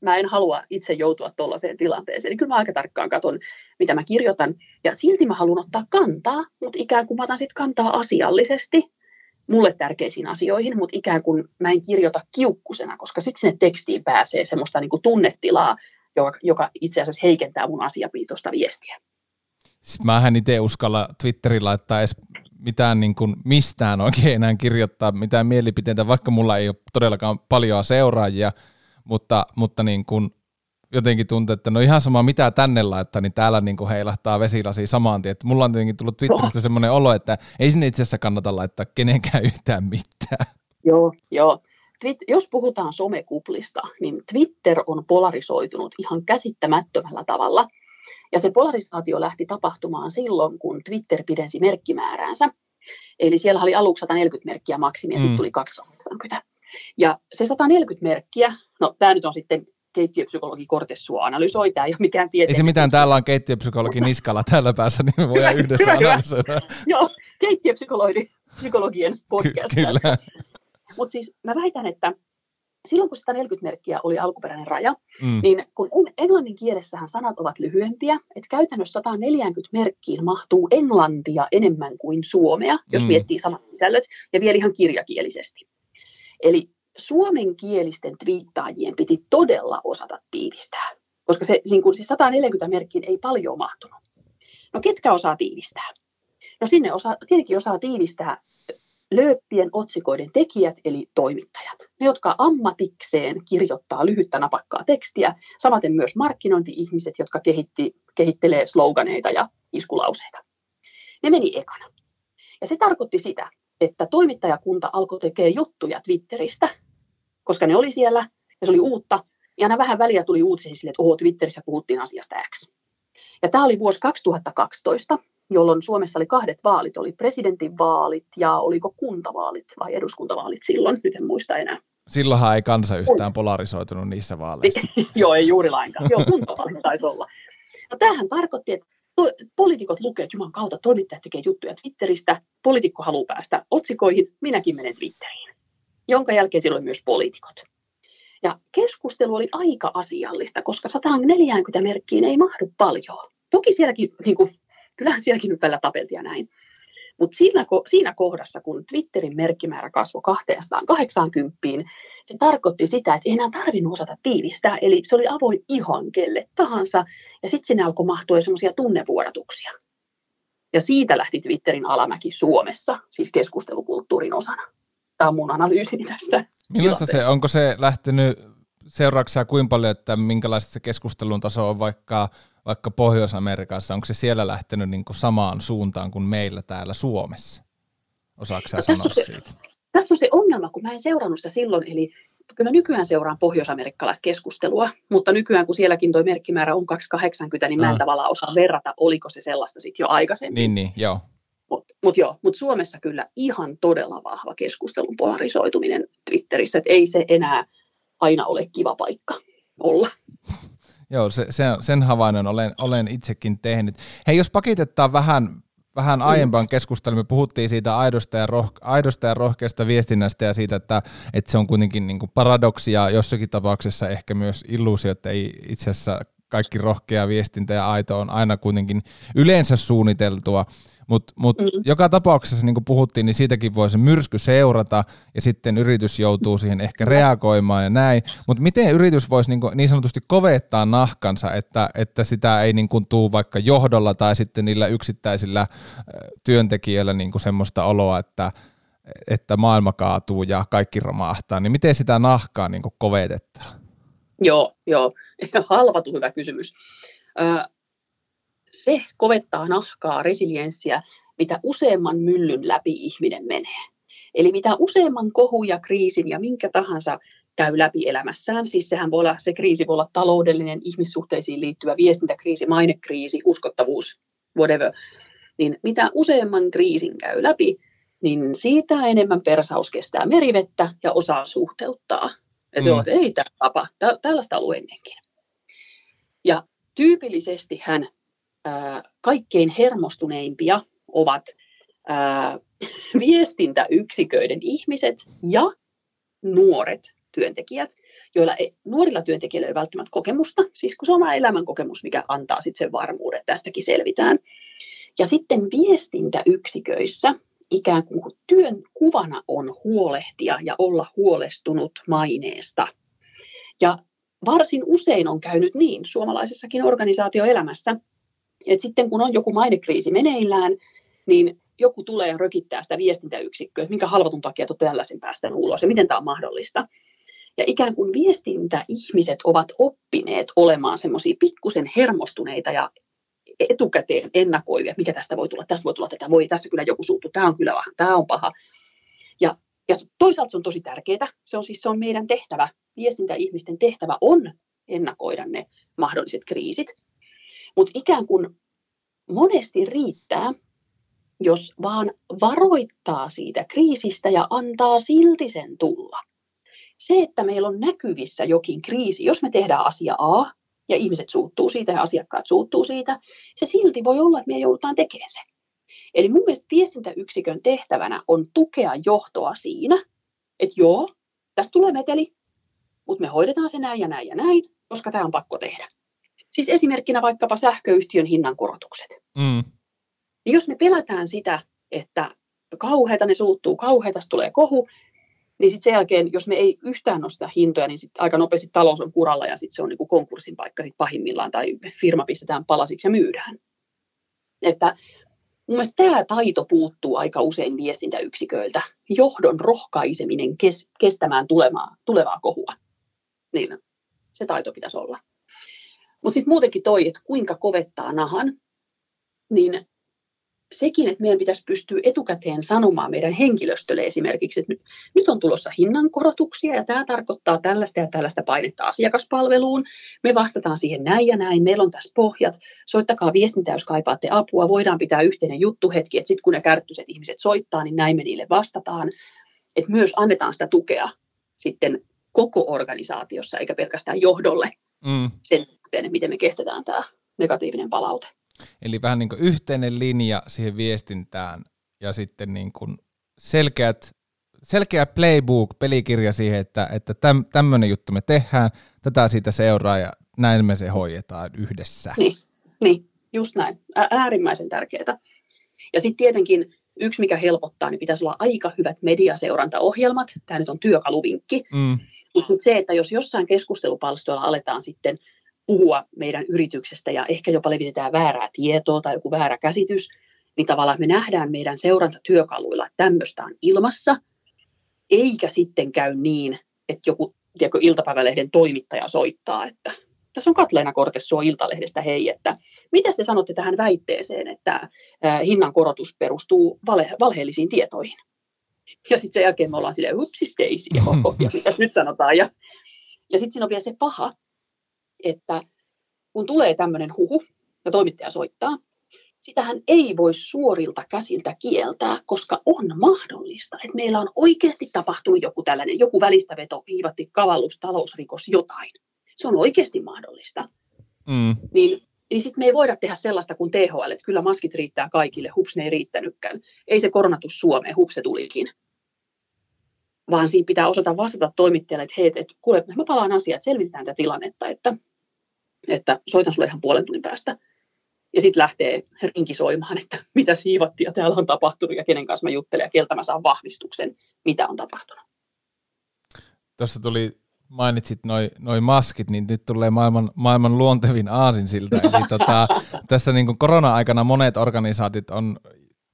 mä en halua itse joutua tuollaiseen tilanteeseen. Niin kyllä mä aika tarkkaan katson, mitä mä kirjoitan. Ja silti mä haluan ottaa kantaa, mutta ikään kuin mä otan sitten kantaa asiallisesti mulle tärkeisiin asioihin, mutta ikään kuin mä en kirjoita kiukkusena, koska sitten sinne tekstiin pääsee semmoista niin kuin tunnetilaa, joka, joka itse asiassa heikentää mun asiapiitosta viestiä. Siis mähän itse uskalla Twitterillä laittaa edes mitään niin kuin mistään oikein enää kirjoittaa mitään mielipiteitä, vaikka mulla ei ole todellakaan paljon seuraajia, mutta, mutta niin kuin jotenkin tuntuu, että no ihan sama mitä tänne laittaa, niin täällä niin kuin heilahtaa vesilasi samaan tien. Että mulla on jotenkin tullut Twitteristä semmoinen olo, että ei sinne itse asiassa kannata laittaa kenenkään yhtään mitään. Joo, joo. Twit- jos puhutaan somekuplista, niin Twitter on polarisoitunut ihan käsittämättömällä tavalla. Ja se polarisaatio lähti tapahtumaan silloin, kun Twitter pidensi merkkimääräänsä. Eli siellä oli aluksi 140 merkkiä maksimi ja mm. sitten tuli 280. Ja se 140 merkkiä, no tämä nyt on sitten keittiöpsykologi Kortessua analysoi, tämä ei ole mikään tieteen. Ei se mitään, täällä on keittiöpsykologi Niskala täällä päässä, niin me voidaan yhdessä hyvä, analysoida. Joo, keittiöpsykologien podcast. Kyllä. Mutta siis mä väitän, että silloin kun 140 merkkiä oli alkuperäinen raja, mm. niin kun englannin kielessähän sanat ovat lyhyempiä, että käytännössä 140 merkkiin mahtuu englantia enemmän kuin suomea, jos mm. miettii samat sisällöt, ja vielä ihan kirjakielisesti. Eli suomenkielisten twiittaajien piti todella osata tiivistää, koska se niin kuin, siis 140 merkkiin ei paljon mahtunut. No ketkä osaa tiivistää? No sinne osaa, tietenkin osaa tiivistää lööppien otsikoiden tekijät eli toimittajat. Ne, jotka ammatikseen kirjoittaa lyhyttä napakkaa tekstiä, samaten myös markkinointi-ihmiset, jotka kehitti, kehittelee sloganeita ja iskulauseita. Ne meni ekana. Ja se tarkoitti sitä, että toimittajakunta alkoi tekemään juttuja Twitteristä, koska ne oli siellä ja se oli uutta. Ja aina vähän väliä tuli uutisia sille, että oho, Twitterissä puhuttiin asiasta X. Ja tämä oli vuosi 2012, jolloin Suomessa oli kahdet vaalit, oli presidentinvaalit ja oliko kuntavaalit vai eduskuntavaalit silloin, nyt en muista enää. Silloinhan ei kansa yhtään polarisoitunut niissä vaaleissa. Joo, ei juuri lainkaan. Joo, kuntavaalit taisi olla. No tämähän tarkoitti, että poliitikot lukee, että Juman kautta toimittajat tekee juttuja Twitteristä, poliitikko haluaa päästä otsikoihin, minäkin menen Twitteriin. Jonka jälkeen silloin myös poliitikot. Ja keskustelu oli aika asiallista, koska 140 merkkiin ei mahdu paljon. Toki sielläkin, niin kuin, kyllähän sielläkin nyt välillä tapeltiin ja näin. Mutta siinä, siinä kohdassa, kun Twitterin merkkimäärä kasvoi 280, se tarkoitti sitä, että ei enää tarvinnut osata tiivistää, eli se oli avoin ihan kelle tahansa, ja sitten sinne alkoi mahtua semmoisia tunnevuodatuksia. Ja siitä lähti Twitterin alamäki Suomessa, siis keskustelukulttuurin osana. Tämä on mun analyysini tästä. Millaista se, onko se lähtenyt seurauksia kuinka paljon, että minkälaista se keskustelun taso on vaikka, vaikka Pohjois-Amerikassa, onko se siellä lähtenyt niin kuin samaan suuntaan kuin meillä täällä Suomessa? Osaatko no, sanoa tässä siitä? Se, tässä on se ongelma, kun mä en seurannut sitä silloin, eli kyllä nykyään seuraan pohjoisamerikkalaista keskustelua, mutta nykyään kun sielläkin tuo merkkimäärä on 280, niin mä en tavallaan osaa verrata, oliko se sellaista sitten jo aikaisemmin. Niin, niin, joo. Mutta mut joo, mut Suomessa kyllä ihan todella vahva keskustelun polarisoituminen Twitterissä, että ei se enää aina ole kiva paikka olla. Joo, se, se, sen havainnon olen, olen itsekin tehnyt. Hei, jos pakitetaan vähän, vähän mm. aiempaan keskusteluun, me puhuttiin siitä aidosta ja, roh, aidosta ja rohkeasta viestinnästä ja siitä, että, että se on kuitenkin niin paradoksia, jossakin tapauksessa ehkä myös illuusio, että ei itse asiassa kaikki rohkea viestintä ja aito on aina kuitenkin yleensä suunniteltua. Mutta mut mm. joka tapauksessa, niin kuin puhuttiin, niin siitäkin voi se myrsky seurata ja sitten yritys joutuu siihen ehkä reagoimaan ja näin. Mutta miten yritys voisi niin, niin sanotusti kovettaa nahkansa, että, että sitä ei niin kuin tuu vaikka johdolla tai sitten niillä yksittäisillä työntekijöillä niin kuin semmoista oloa, että, että maailma kaatuu ja kaikki romahtaa, niin miten sitä nahkaa niin kuin kovetetaan? Joo, joo. Halvatu hyvä kysymys se kovettaa nahkaa, resilienssiä, mitä useamman myllyn läpi ihminen menee. Eli mitä useamman kohun ja kriisin ja minkä tahansa käy läpi elämässään, siis sehän voi olla, se kriisi voi olla taloudellinen, ihmissuhteisiin liittyvä viestintäkriisi, mainekriisi, uskottavuus, whatever, niin mitä useamman kriisin käy läpi, niin siitä enemmän persaus kestää merivettä ja osaa suhteuttaa. Että mm. ei tämä tapa, tällaista ollut ennenkin. Ja tyypillisesti hän kaikkein hermostuneimpia ovat viestintäyksiköiden ihmiset ja nuoret työntekijät, joilla ei, nuorilla työntekijöillä ei välttämättä kokemusta, siis kun se on oma elämän kokemus, mikä antaa sitten sen varmuuden, että tästäkin selvitään. Ja sitten viestintäyksiköissä ikään kuin työn kuvana on huolehtia ja olla huolestunut maineesta. Ja varsin usein on käynyt niin suomalaisessakin organisaatioelämässä, et sitten kun on joku mainekriisi meneillään, niin joku tulee ja rökittää sitä viestintäyksikköä, että minkä halvatun takia te tällaisen päästään ulos ja miten tämä on mahdollista. Ja ikään kuin viestintäihmiset ovat oppineet olemaan semmoisia pikkusen hermostuneita ja etukäteen ennakoivia, mikä tästä voi tulla, tästä voi tulla tätä, voi tässä kyllä joku suuttu, tämä on kyllä vähän, tämä on paha. Ja, ja toisaalta se on tosi tärkeää, se on siis se on meidän tehtävä, viestintäihmisten tehtävä on ennakoida ne mahdolliset kriisit, mutta ikään kuin monesti riittää, jos vaan varoittaa siitä kriisistä ja antaa silti sen tulla. Se, että meillä on näkyvissä jokin kriisi, jos me tehdään asia A ja ihmiset suuttuu siitä ja asiakkaat suuttuu siitä, se silti voi olla, että me joudutaan tekemään se. Eli mun mielestä viestintäyksikön tehtävänä on tukea johtoa siinä, että joo, tästä tulee meteli, mutta me hoidetaan se näin ja näin ja näin, koska tämä on pakko tehdä. Siis esimerkkinä vaikkapa sähköyhtiön hinnankorotukset. Mm. Jos me pelätään sitä, että kauheita ne suuttuu, kauheita tulee kohu, niin sitten sen jälkeen, jos me ei yhtään nosta hintoja, niin sitten aika nopeasti talous on kuralla ja sitten se on niinku konkurssin paikka sit pahimmillaan tai firma pistetään palasiksi ja myydään. Että mun mielestä tämä taito puuttuu aika usein viestintäyksiköiltä. Johdon rohkaiseminen kes, kestämään tulemaa, tulevaa kohua. Niin se taito pitäisi olla. Mutta sitten muutenkin toi, että kuinka kovettaa nahan, niin sekin, että meidän pitäisi pystyä etukäteen sanomaan meidän henkilöstölle esimerkiksi, että nyt on tulossa hinnankorotuksia ja tämä tarkoittaa tällaista ja tällaista painetta asiakaspalveluun. Me vastataan siihen näin ja näin, meillä on tässä pohjat, soittakaa viestintä, jos kaipaatte apua, voidaan pitää yhteinen juttuhetki, että sitten kun ne kärttyiset ihmiset soittaa, niin näin me niille vastataan. Että myös annetaan sitä tukea sitten koko organisaatiossa, eikä pelkästään johdolle mm. sen suhteen, miten me kestetään tämä negatiivinen palaute. Eli vähän niin kuin yhteinen linja siihen viestintään ja sitten niin kuin selkeät, selkeä playbook, pelikirja siihen, että, että täm, tämmöinen juttu me tehdään, tätä siitä seuraa ja näin me se hoidetaan yhdessä. Niin, niin just näin. Äärimmäisen tärkeää. Ja sitten tietenkin yksi, mikä helpottaa, niin pitäisi olla aika hyvät mediaseurantaohjelmat. Tämä nyt on työkaluvinkki. Mm. Mutta se, että jos jossain keskustelupalstoilla aletaan sitten puhua meidän yrityksestä ja ehkä jopa levitetään väärää tietoa tai joku väärä käsitys, niin tavallaan me nähdään meidän seurantatyökaluilla, että tämmöistä on ilmassa, eikä sitten käy niin, että joku tiedätkö, iltapäivälehden toimittaja soittaa, että tässä on Katleena Kortessuo Iltalehdestä, hei, että mitä te sanotte tähän väitteeseen, että hinnan korotus perustuu vale, valheellisiin tietoihin? Ja sitten sen jälkeen me ollaan silleen, upsis daisy, ja mitä nyt sanotaan. Ja, ja sitten siinä on vielä se paha, että kun tulee tämmöinen huhu ja toimittaja soittaa, sitähän ei voi suorilta käsiltä kieltää, koska on mahdollista, että meillä on oikeasti tapahtunut joku tällainen, joku välistäveto, viivatti, kavallus, talousrikos, jotain. Se on oikeasti mahdollista. Mm. Niin, niin sitten me ei voida tehdä sellaista kuin THL, että kyllä maskit riittää kaikille, hups ne ei riittänytkään. Ei se koronatus Suomeen, hups se tulikin vaan siinä pitää osata vastata toimittajalle, että hei, että kuule, mä palaan asiaan, että selvitetään tätä tilannetta, että, että soitan sulle ihan puolen tunnin päästä. Ja sitten lähtee rinki soimaan, että mitä hiivattia täällä on tapahtunut ja kenen kanssa mä juttelen ja keltä mä saan vahvistuksen, mitä on tapahtunut. Tuossa tuli, mainitsit noin noi maskit, niin nyt tulee maailman, maailman luontevin aasinsilta. Eli tota, tässä niin korona-aikana monet organisaatiot on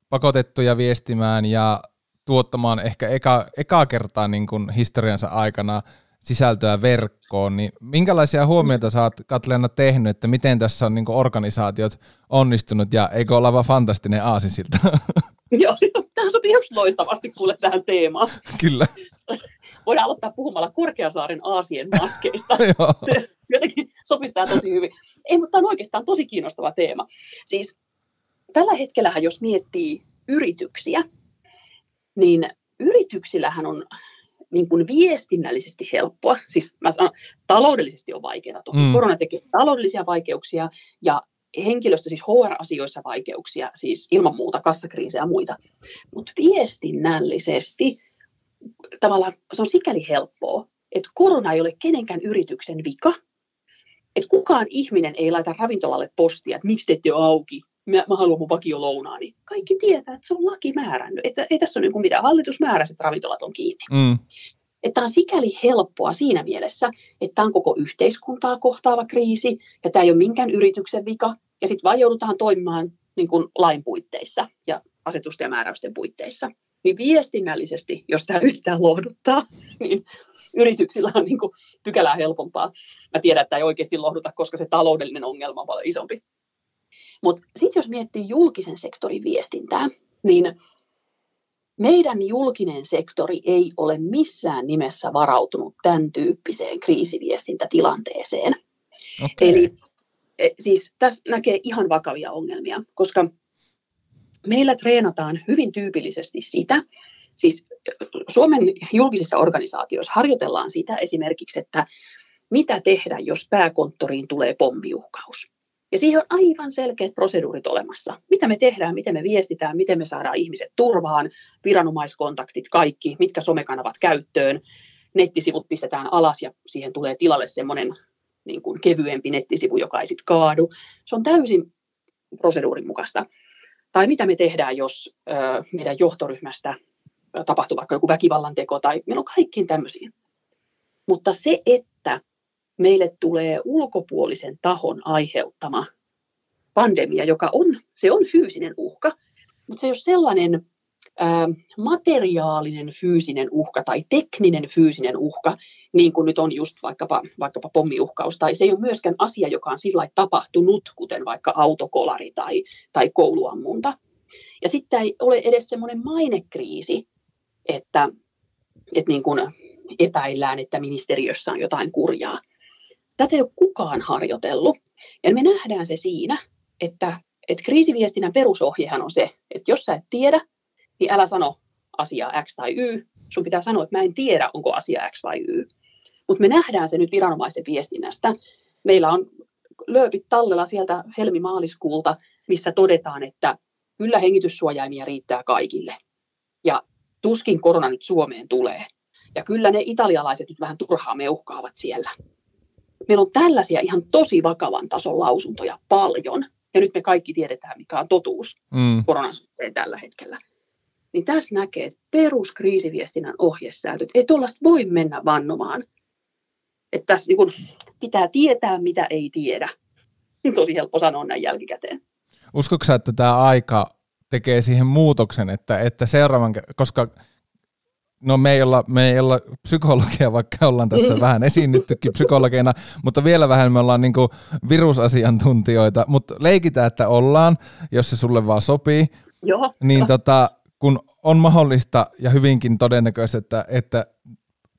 pakotettuja viestimään ja tuottamaan ehkä eka, eka kertaa niin kuin historiansa aikana sisältöä verkkoon, niin minkälaisia huomioita sä oot Katleena tehnyt, että miten tässä on niin kuin organisaatiot onnistunut ja eikö olla vaan fantastinen aasinsilta? Joo, tämä sopii ihan loistavasti kuule tähän teemaan. Kyllä. Voidaan aloittaa puhumalla Korkeasaaren aasien maskeista. Jotenkin sopisi tämä tosi hyvin. Ei, mutta tämä on oikeastaan tosi kiinnostava teema. Siis tällä hetkellähän, jos miettii yrityksiä, niin yrityksillähän on niin kuin viestinnällisesti helppoa. Siis mä sanon, taloudellisesti on vaikeaa. Toki mm. korona tekee taloudellisia vaikeuksia ja henkilöstö siis HR-asioissa vaikeuksia, siis ilman muuta kassakriisejä ja muita. Mutta viestinnällisesti tavallaan se on sikäli helppoa, että korona ei ole kenenkään yrityksen vika. Että kukaan ihminen ei laita ravintolalle postia, että miksi te ette ole auki, mä, mä haluan mun lounaani. Kaikki tietää, että se on laki määrännyt. Että ei tässä ole niin mitään. Hallitus määräsi, että ravintolat on kiinni. Mm. Että on sikäli helppoa siinä mielessä, että tämä on koko yhteiskuntaa kohtaava kriisi ja tämä ei ole minkään yrityksen vika. Ja sitten vaan joudutaan toimimaan niin kuin lain puitteissa ja asetusten ja määräysten puitteissa. Niin viestinnällisesti, jos tämä yhtään lohduttaa, niin yrityksillä on niin kuin pykälää helpompaa. Mä tiedän, että tämä ei oikeasti lohduta, koska se taloudellinen ongelma on paljon isompi. Mutta sitten jos miettii julkisen sektorin viestintää, niin meidän julkinen sektori ei ole missään nimessä varautunut tämän tyyppiseen kriisiviestintätilanteeseen. Okay. Eli e, siis tässä näkee ihan vakavia ongelmia, koska meillä treenataan hyvin tyypillisesti sitä, siis Suomen julkisissa organisaatioissa harjoitellaan sitä esimerkiksi, että mitä tehdä, jos pääkonttoriin tulee pommiuhkaus. Ja siihen on aivan selkeät proseduurit olemassa. Mitä me tehdään, miten me viestitään, miten me saadaan ihmiset turvaan, viranomaiskontaktit, kaikki, mitkä somekanavat käyttöön. Nettisivut pistetään alas ja siihen tulee tilalle semmoinen niin kuin kevyempi nettisivu, joka ei sitten kaadu. Se on täysin proseduurin mukaista. Tai mitä me tehdään, jos meidän johtoryhmästä tapahtuu vaikka joku väkivallan teko, tai meillä on kaikkiin tämmöisiä. Mutta se, että meille tulee ulkopuolisen tahon aiheuttama pandemia, joka on, se on fyysinen uhka, mutta se ei ole sellainen materiaalinen fyysinen uhka tai tekninen fyysinen uhka, niin kuin nyt on just vaikkapa, vaikkapa pommiuhkaus, tai se ei ole myöskään asia, joka on sillä tapahtunut, kuten vaikka autokolari tai, tai kouluammunta. Ja sitten ei ole edes semmoinen mainekriisi, että, että niin kuin epäillään, että ministeriössä on jotain kurjaa. Tätä ei ole kukaan harjoitellut. Ja me nähdään se siinä, että, että kriisiviestinnän perusohjehan on se, että jos sä et tiedä, niin älä sano asiaa X tai Y. Sun pitää sanoa, että mä en tiedä, onko asia X vai Y. Mutta me nähdään se nyt viranomaisen viestinnästä. Meillä on lööpit tallella sieltä helmimaaliskuulta, missä todetaan, että kyllä hengityssuojaimia riittää kaikille. Ja tuskin korona nyt Suomeen tulee. Ja kyllä ne italialaiset nyt vähän turhaa meuhkaavat siellä. Meillä on tällaisia ihan tosi vakavan tason lausuntoja paljon. Ja nyt me kaikki tiedetään, mikä on totuus mm. koronan suhteen tällä hetkellä. Niin tässä näkee, että peruskriisiviestinnän ohjesäätöt, ei tuollaista voi mennä vannomaan. Että tässä niin kun pitää tietää, mitä ei tiedä. Niin tosi helppo sanoa näin jälkikäteen. Uskotko että tämä aika tekee siihen muutoksen, että, että seuraavan, koska no me ei, olla, me ei olla psykologia, vaikka ollaan tässä mm. vähän esiinnyttykin psykologeina, mutta vielä vähän me ollaan niin virusasiantuntijoita, mutta leikitään, että ollaan, jos se sulle vaan sopii. Joo. Niin tota, kun on mahdollista ja hyvinkin todennäköistä, että, että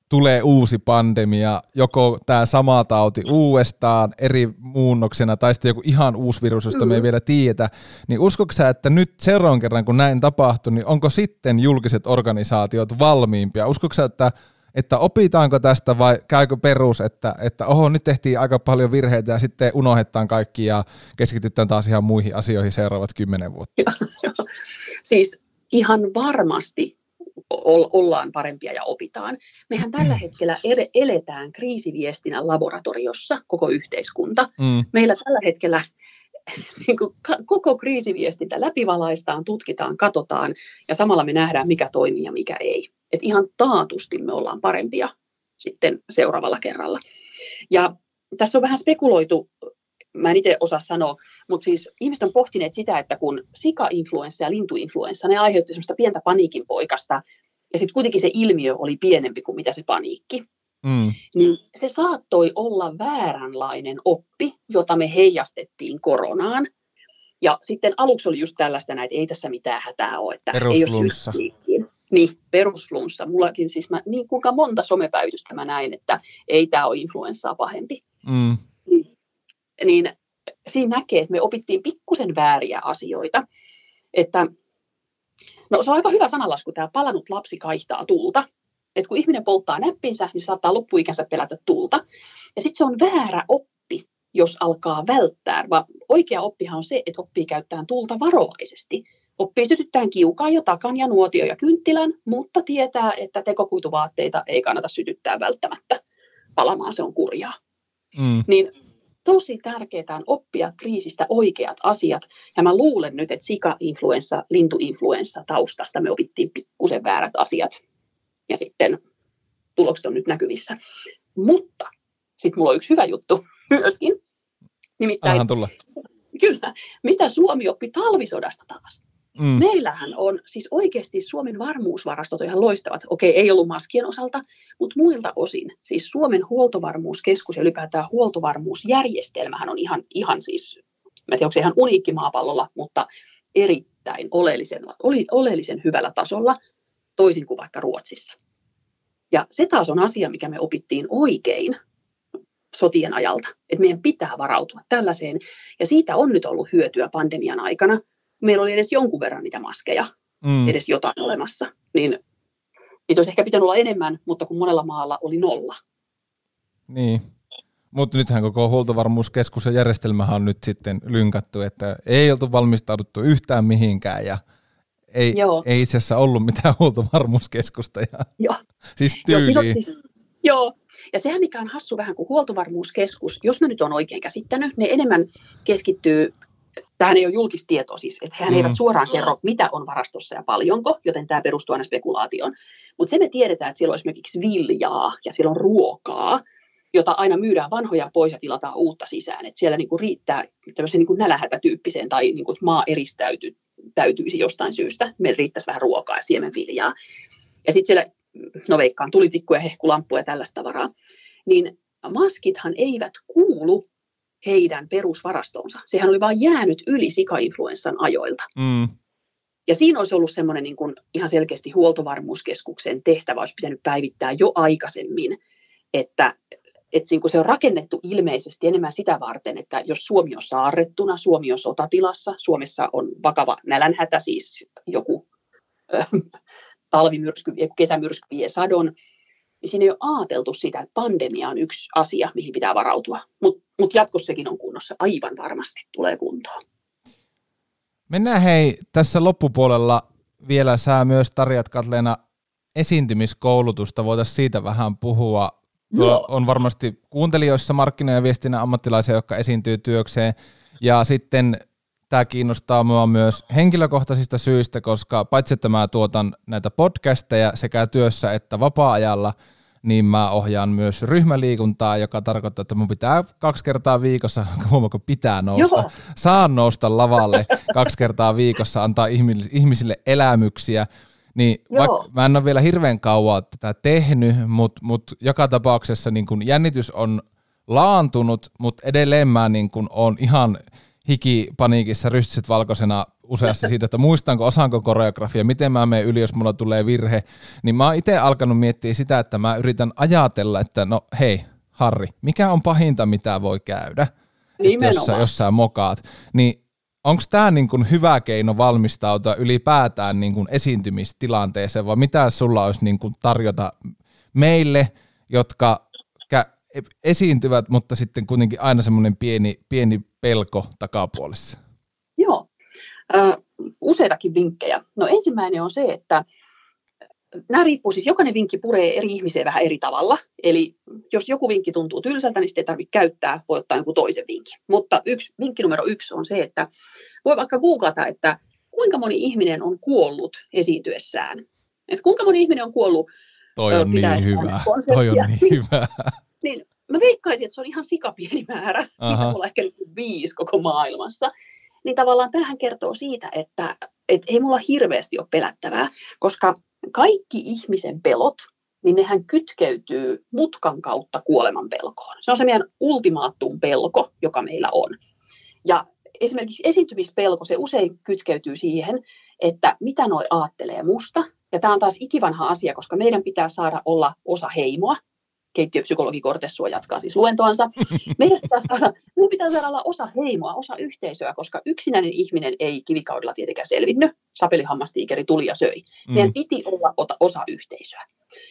tulee uusi pandemia, joko tämä sama tauti uudestaan eri muunnoksena tai sitten joku ihan uusi virus, josta me ei mm. vielä tiedetä, niin uskotko sä, että nyt seuraavan kerran kun näin tapahtuu, niin onko sitten julkiset organisaatiot valmiimpia? Uskotko sä, että, että opitaanko tästä vai käykö perus, että, että oho, nyt tehtiin aika paljon virheitä ja sitten unohdetaan kaikki ja keskitytään taas ihan muihin asioihin seuraavat kymmenen vuotta? siis ihan varmasti ollaan parempia ja opitaan. Mehän tällä hetkellä eletään kriisiviestinnän laboratoriossa, koko yhteiskunta. Mm. Meillä tällä hetkellä niin kuin koko kriisiviestintä läpivalaistaan, tutkitaan, katsotaan ja samalla me nähdään, mikä toimii ja mikä ei. Et ihan taatusti me ollaan parempia sitten seuraavalla kerralla. Ja tässä on vähän spekuloitu mä en itse osaa sanoa, mutta siis ihmiset on pohtineet sitä, että kun sika-influenssa ja lintuinfluenssa, ne aiheutti semmoista pientä paniikin poikasta, ja sitten kuitenkin se ilmiö oli pienempi kuin mitä se paniikki. Mm. Niin se saattoi olla vääränlainen oppi, jota me heijastettiin koronaan. Ja sitten aluksi oli just tällaista, että ei tässä mitään hätää ole, että ei ole Niin, perusflunssa. Mullakin siis, mä, niin kuinka monta somepäivitystä mä näin, että ei tämä ole influenssaa pahempi. Mm. Niin siinä näkee, että me opittiin pikkusen vääriä asioita. Että, no se on aika hyvä sanalasku, tämä palannut lapsi kaihtaa tulta. että kun ihminen polttaa näppinsä, niin saattaa loppuikänsä pelätä tulta. Ja sitten se on väärä oppi, jos alkaa välttää. Vaan oikea oppihan on se, että oppii käyttämään tulta varovaisesti. Oppii sytyttämään kiukaan ja takan ja nuotio ja kynttilän, mutta tietää, että tekokuituvaatteita ei kannata sytyttää välttämättä. Palamaan se on kurjaa. Mm. Niin tosi tärkeää on oppia kriisistä oikeat asiat. Ja mä luulen nyt, että sika-influenssa, lintuinfluenssa taustasta me opittiin pikkusen väärät asiat. Ja sitten tulokset on nyt näkyvissä. Mutta sitten mulla on yksi hyvä juttu myöskin. Nimittäin, tulla. Kyllä, mitä Suomi oppi talvisodasta taas? Mm. Meillähän on siis oikeasti Suomen varmuusvarastot ihan loistavat. Okei, ei ollut maskien osalta, mutta muilta osin. Siis Suomen huoltovarmuuskeskus ja ylipäätään huoltovarmuusjärjestelmähän on ihan, ihan siis, mä tiedän, onko se ihan uniikki maapallolla, mutta erittäin oleellisen, oleellisen hyvällä tasolla, toisin kuin vaikka Ruotsissa. Ja se taas on asia, mikä me opittiin oikein sotien ajalta, että meidän pitää varautua tällaiseen. Ja siitä on nyt ollut hyötyä pandemian aikana, meillä oli edes jonkun verran niitä maskeja, mm. edes jotain olemassa, niin niitä olisi ehkä pitänyt olla enemmän, mutta kun monella maalla oli nolla. Niin, mutta nythän koko huoltovarmuuskeskus ja järjestelmähän on nyt sitten lynkattu, että ei oltu valmistauduttu yhtään mihinkään ja ei, ei itse asiassa ollut mitään huoltovarmuuskeskusta. Ja, joo. Siis tyyli. Joo, siis, joo, ja sehän mikä on hassu vähän kuin huoltovarmuuskeskus, jos mä nyt on oikein käsittänyt, ne enemmän keskittyy tämähän ei ole julkista tietoa siis, että hehän mm. eivät suoraan kerro, mitä on varastossa ja paljonko, joten tämä perustuu aina spekulaatioon. Mutta se me tiedetään, että siellä on esimerkiksi viljaa ja siellä on ruokaa, jota aina myydään vanhoja pois ja tilataan uutta sisään. Et siellä niinku riittää tämmöisen niinku nälähätätyyppiseen tai niinku, maa eristäytyisi jostain syystä. Meillä riittäisi vähän ruokaa ja siemenviljaa. Ja sitten siellä, no veikkaan, tulitikkuja, hehkulampuja ja tällaista tavaraa. Niin maskithan eivät kuulu heidän perusvarastonsa. Sehän oli vain jäänyt yli sikainfluenssan ajoilta. Mm. Ja siinä olisi ollut semmoinen niin kuin ihan selkeästi huoltovarmuuskeskuksen tehtävä, olisi pitänyt päivittää jo aikaisemmin, että, että niin kuin se on rakennettu ilmeisesti enemmän sitä varten, että jos Suomi on saarrettuna, Suomi on sotatilassa, Suomessa on vakava nälänhätä, siis joku äh, talvimyrsky, kesämyrsky vie sadon, niin siinä ei ole ajateltu sitä, että pandemia on yksi asia, mihin pitää varautua. Mutta mut jatkossakin on kunnossa, aivan varmasti tulee kuntoon. Mennään hei tässä loppupuolella vielä sä myös tarjat Katleena esiintymiskoulutusta, voitaisiin siitä vähän puhua. Tuo on varmasti kuuntelijoissa markkina- ja viestinnän ammattilaisia, jotka esiintyy työkseen. Ja sitten tämä kiinnostaa minua myös henkilökohtaisista syistä, koska paitsi että mä tuotan näitä podcasteja sekä työssä että vapaa-ajalla, niin mä ohjaan myös ryhmäliikuntaa, joka tarkoittaa, että mun pitää kaksi kertaa viikossa, huomaako pitää nousta, Joo. saan nousta lavalle kaksi kertaa viikossa, antaa ihmisille elämyksiä, niin vaikka mä en ole vielä hirveän kauan tätä tehnyt, mutta mut joka tapauksessa niin kun jännitys on laantunut, mutta edelleen mä niin kun on ihan hikipaniikissa rystyset valkoisena useasti siitä, että muistanko, osaanko koreografia, miten mä menen yli, jos mulla tulee virhe, niin mä oon itse alkanut miettiä sitä, että mä yritän ajatella, että no hei, Harri, mikä on pahinta, mitä voi käydä, jos sä, jos sä mokaat, niin onko tämä niin hyvä keino valmistautua ylipäätään niin kuin esiintymistilanteeseen, vai mitä sulla olisi niin kuin tarjota meille, jotka esiintyvät, mutta sitten kuitenkin aina semmoinen pieni, pieni pelko takapuolessa? Useitakin vinkkejä. No ensimmäinen on se, että nämä riippuu siis, jokainen vinkki puree eri ihmiseen vähän eri tavalla. Eli jos joku vinkki tuntuu tylsältä, niin sitä ei tarvitse käyttää, voi ottaa jonkun toisen vinkin. Mutta yksi, vinkki numero yksi on se, että voi vaikka googlata, että kuinka moni ihminen on kuollut esiintyessään. Että kuinka moni ihminen on kuollut Toi on niin hyvä. Toi on niin hyvä. niin mä veikkaisin, että se on ihan sikapieni määrä, Aha. mitä mulla ehkä viisi koko maailmassa. Niin tavallaan tähän kertoo siitä, että et ei mulla hirveästi ole pelättävää, koska kaikki ihmisen pelot, niin nehän kytkeytyy mutkan kautta kuoleman pelkoon. Se on se meidän ultimaattum pelko, joka meillä on. Ja esimerkiksi esiintymispelko, se usein kytkeytyy siihen, että mitä noi aattelee musta. Ja tämä on taas ikivanha asia, koska meidän pitää saada olla osa heimoa keittiöpsykologi Kortessua jatkaa siis luentoansa. Meidän pitää saada, meidän pitää saada olla osa heimoa, osa yhteisöä, koska yksinäinen ihminen ei kivikaudella tietenkään selvinnyt. Sapelihammastiikeri tuli ja söi. Mm. Meidän piti olla osa yhteisöä.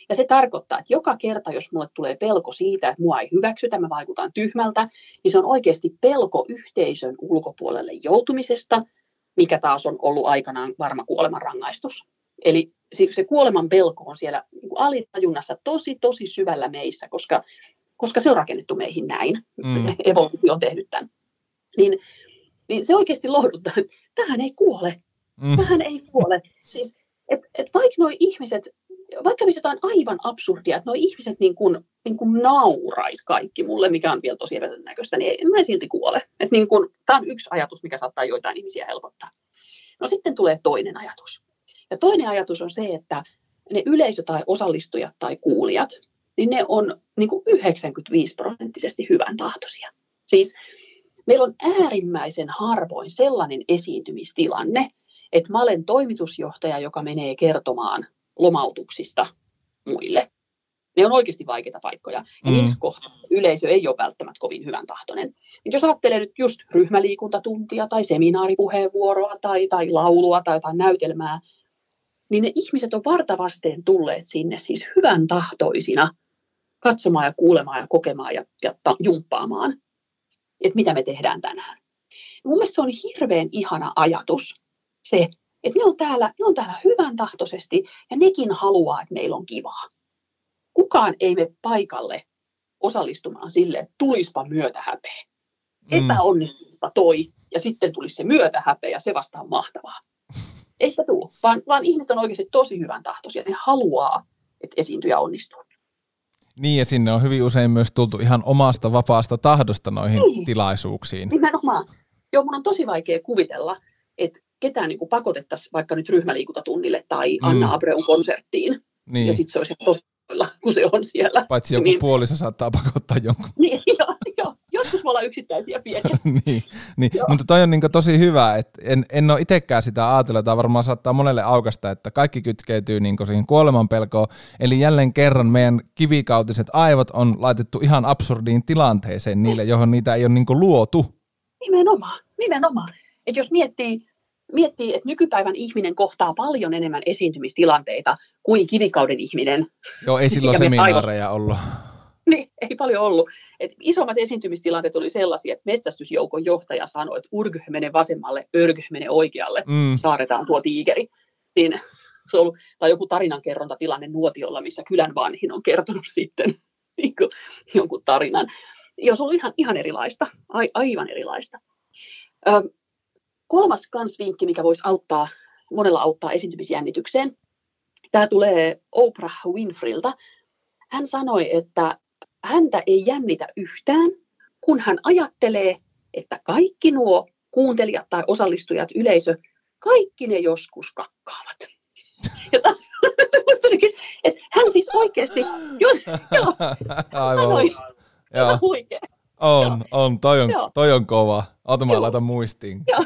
Ja se tarkoittaa, että joka kerta, jos mulle tulee pelko siitä, että mua ei hyväksytä, mä vaikutan tyhmältä, niin se on oikeasti pelko yhteisön ulkopuolelle joutumisesta, mikä taas on ollut aikanaan varma kuolemanrangaistus. Eli se kuoleman pelko on siellä niin alitajunnassa tosi, tosi syvällä meissä, koska, koska se on rakennettu meihin näin. Mm. Evoluutio on tehnyt tämän. Niin, niin se oikeasti lohduttaa, että tähän ei kuole. Mm. Tähän ei kuole. Siis, et, et vaikka nuo ihmiset, vaikka olisi jotain aivan absurdia, että nuo ihmiset niin kuin, niin kuin naurais kaikki mulle, mikä on vielä tosi näköistä, niin mä en silti kuole. niin Tämä on yksi ajatus, mikä saattaa joitain ihmisiä helpottaa. No sitten tulee toinen ajatus. Ja toinen ajatus on se, että ne yleisö tai osallistujat tai kuulijat, niin ne on niin kuin 95 prosenttisesti hyvän tahtoisia. Siis meillä on äärimmäisen harvoin sellainen esiintymistilanne, että mä olen toimitusjohtaja, joka menee kertomaan lomautuksista muille. Ne on oikeasti vaikeita paikkoja. Ja mm. niissä kohtaa yleisö ei ole välttämättä kovin hyvän tahtoinen. Et jos ajattelee nyt just ryhmäliikuntatuntia tai seminaaripuheenvuoroa tai, tai laulua tai jotain näytelmää, niin ne ihmiset on vartavasteen tulleet sinne siis hyvän tahtoisina katsomaan ja kuulemaan ja kokemaan ja, ja jumppaamaan, että mitä me tehdään tänään. Mun mielestä se on hirveän ihana ajatus se, että ne on täällä, ne on täällä hyvän tahtoisesti ja nekin haluaa, että meillä on kivaa. Kukaan ei me paikalle osallistumaan sille, että tulispa myötä häpeä. Mm. Epäonnistuispa toi ja sitten tulisi se myötä häpeä ja se vasta on mahtavaa. Ei se tule, vaan, vaan ihmiset on oikeasti tosi hyvän tahtoisia. Ne haluaa, että esiintyjä onnistuu. Niin ja sinne on hyvin usein myös tultu ihan omasta vapaasta tahdosta noihin niin. tilaisuuksiin. Nimenomaan. Joo, mun on tosi vaikea kuvitella, että ketään niin pakotettaisiin vaikka nyt ryhmäliikuntatunnille tai Anna mm. Abreun konserttiin. Niin. Ja sitten se olisi tosi kun se on siellä. Paitsi joku niin, puoliso saattaa pakottaa jonkun. Niin, joo. Joskus me ollaan yksittäisiä pieniä. niin, niin. mutta toi on niin tosi hyvä, että en, en ole itsekään sitä ajatellut, että varmaan saattaa monelle aukasta, että kaikki kytkeytyy niin siihen kuoleman pelkoon. Eli jälleen kerran meidän kivikautiset aivot on laitettu ihan absurdiin tilanteeseen niille, johon niitä ei ole niin luotu. Nimenomaan, nimenomaan. Et jos miettii miettii, että nykypäivän ihminen kohtaa paljon enemmän esiintymistilanteita kuin kivikauden ihminen. Joo, ei silloin seminaareja aivan... ollut. Ei paljon ollut. Et isommat esiintymistilanteet oli sellaisia, että metsästysjoukon johtaja sanoi, että urg menee vasemmalle, örg menee oikealle, mm. saaretaan tuo tiikeri. Niin, se on ollut, tai joku tarinankerrontatilanne nuotiolla, missä kylän vanhin on kertonut sitten niin kuin, jonkun tarinan. Ja se on ollut ihan, ihan erilaista, a, aivan erilaista. Ö, Kolmas kans vinkki, mikä voisi auttaa, monella auttaa esiintymisjännitykseen, tämä tulee Oprah Winfreyltä. Hän sanoi, että häntä ei jännitä yhtään, kun hän ajattelee, että kaikki nuo kuuntelijat tai osallistujat, yleisö, kaikki ne joskus kakkaavat. Ja taas, että hän siis oikeasti, jos, joo, Aivan. sanoi, joo. huikea. On, on, toi on, toi on kova. Ota mä laitan muistiin. Joo.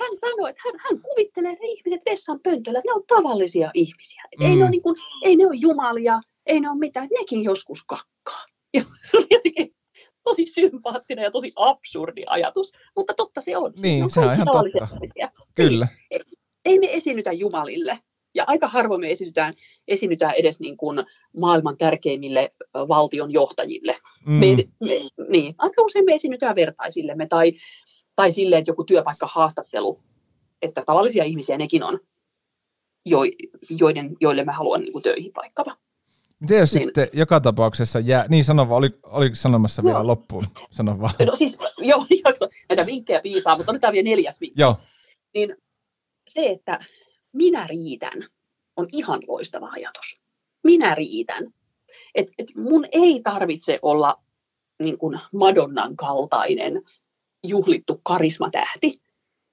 Hän sanoi, että hän, hän kuvittelee ne ihmiset vessan pöntöllä, että ne on tavallisia ihmisiä. Mm. Ei, ne ole niin kuin, ei ne ole jumalia, ei ne ole mitään, nekin joskus kakkaa. Ja se oli jotenkin tosi sympaattinen ja tosi absurdi ajatus, mutta totta se on. Siis niin, se on ihan totta. Ihmisiä. Kyllä. Ei, ei me esiinnytä jumalille. Ja aika harvoin me esiinnytään, esiinnytään edes niin kuin maailman tärkeimmille valtion johtajille. Mm. Me, me, niin, aika usein me esiinnytään vertaisillemme tai, tai silleen, että joku työpaikkahaastattelu, että tavallisia ihmisiä nekin on, jo, joiden, joille mä haluan niin kuin töihin vaikkapa. Miten jos niin. sitten joka tapauksessa jää, niin sano vaan, oli, oli sanomassa vielä loppuun, sano vaan. No siis, joo, näitä vinkkejä piisaa, mutta otetaan vielä neljäs vinkki. Joo. Niin se, että minä riitän, on ihan loistava ajatus. Minä riitän. Et, et mun ei tarvitse olla niin kuin Madonnan kaltainen juhlittu karismatähti,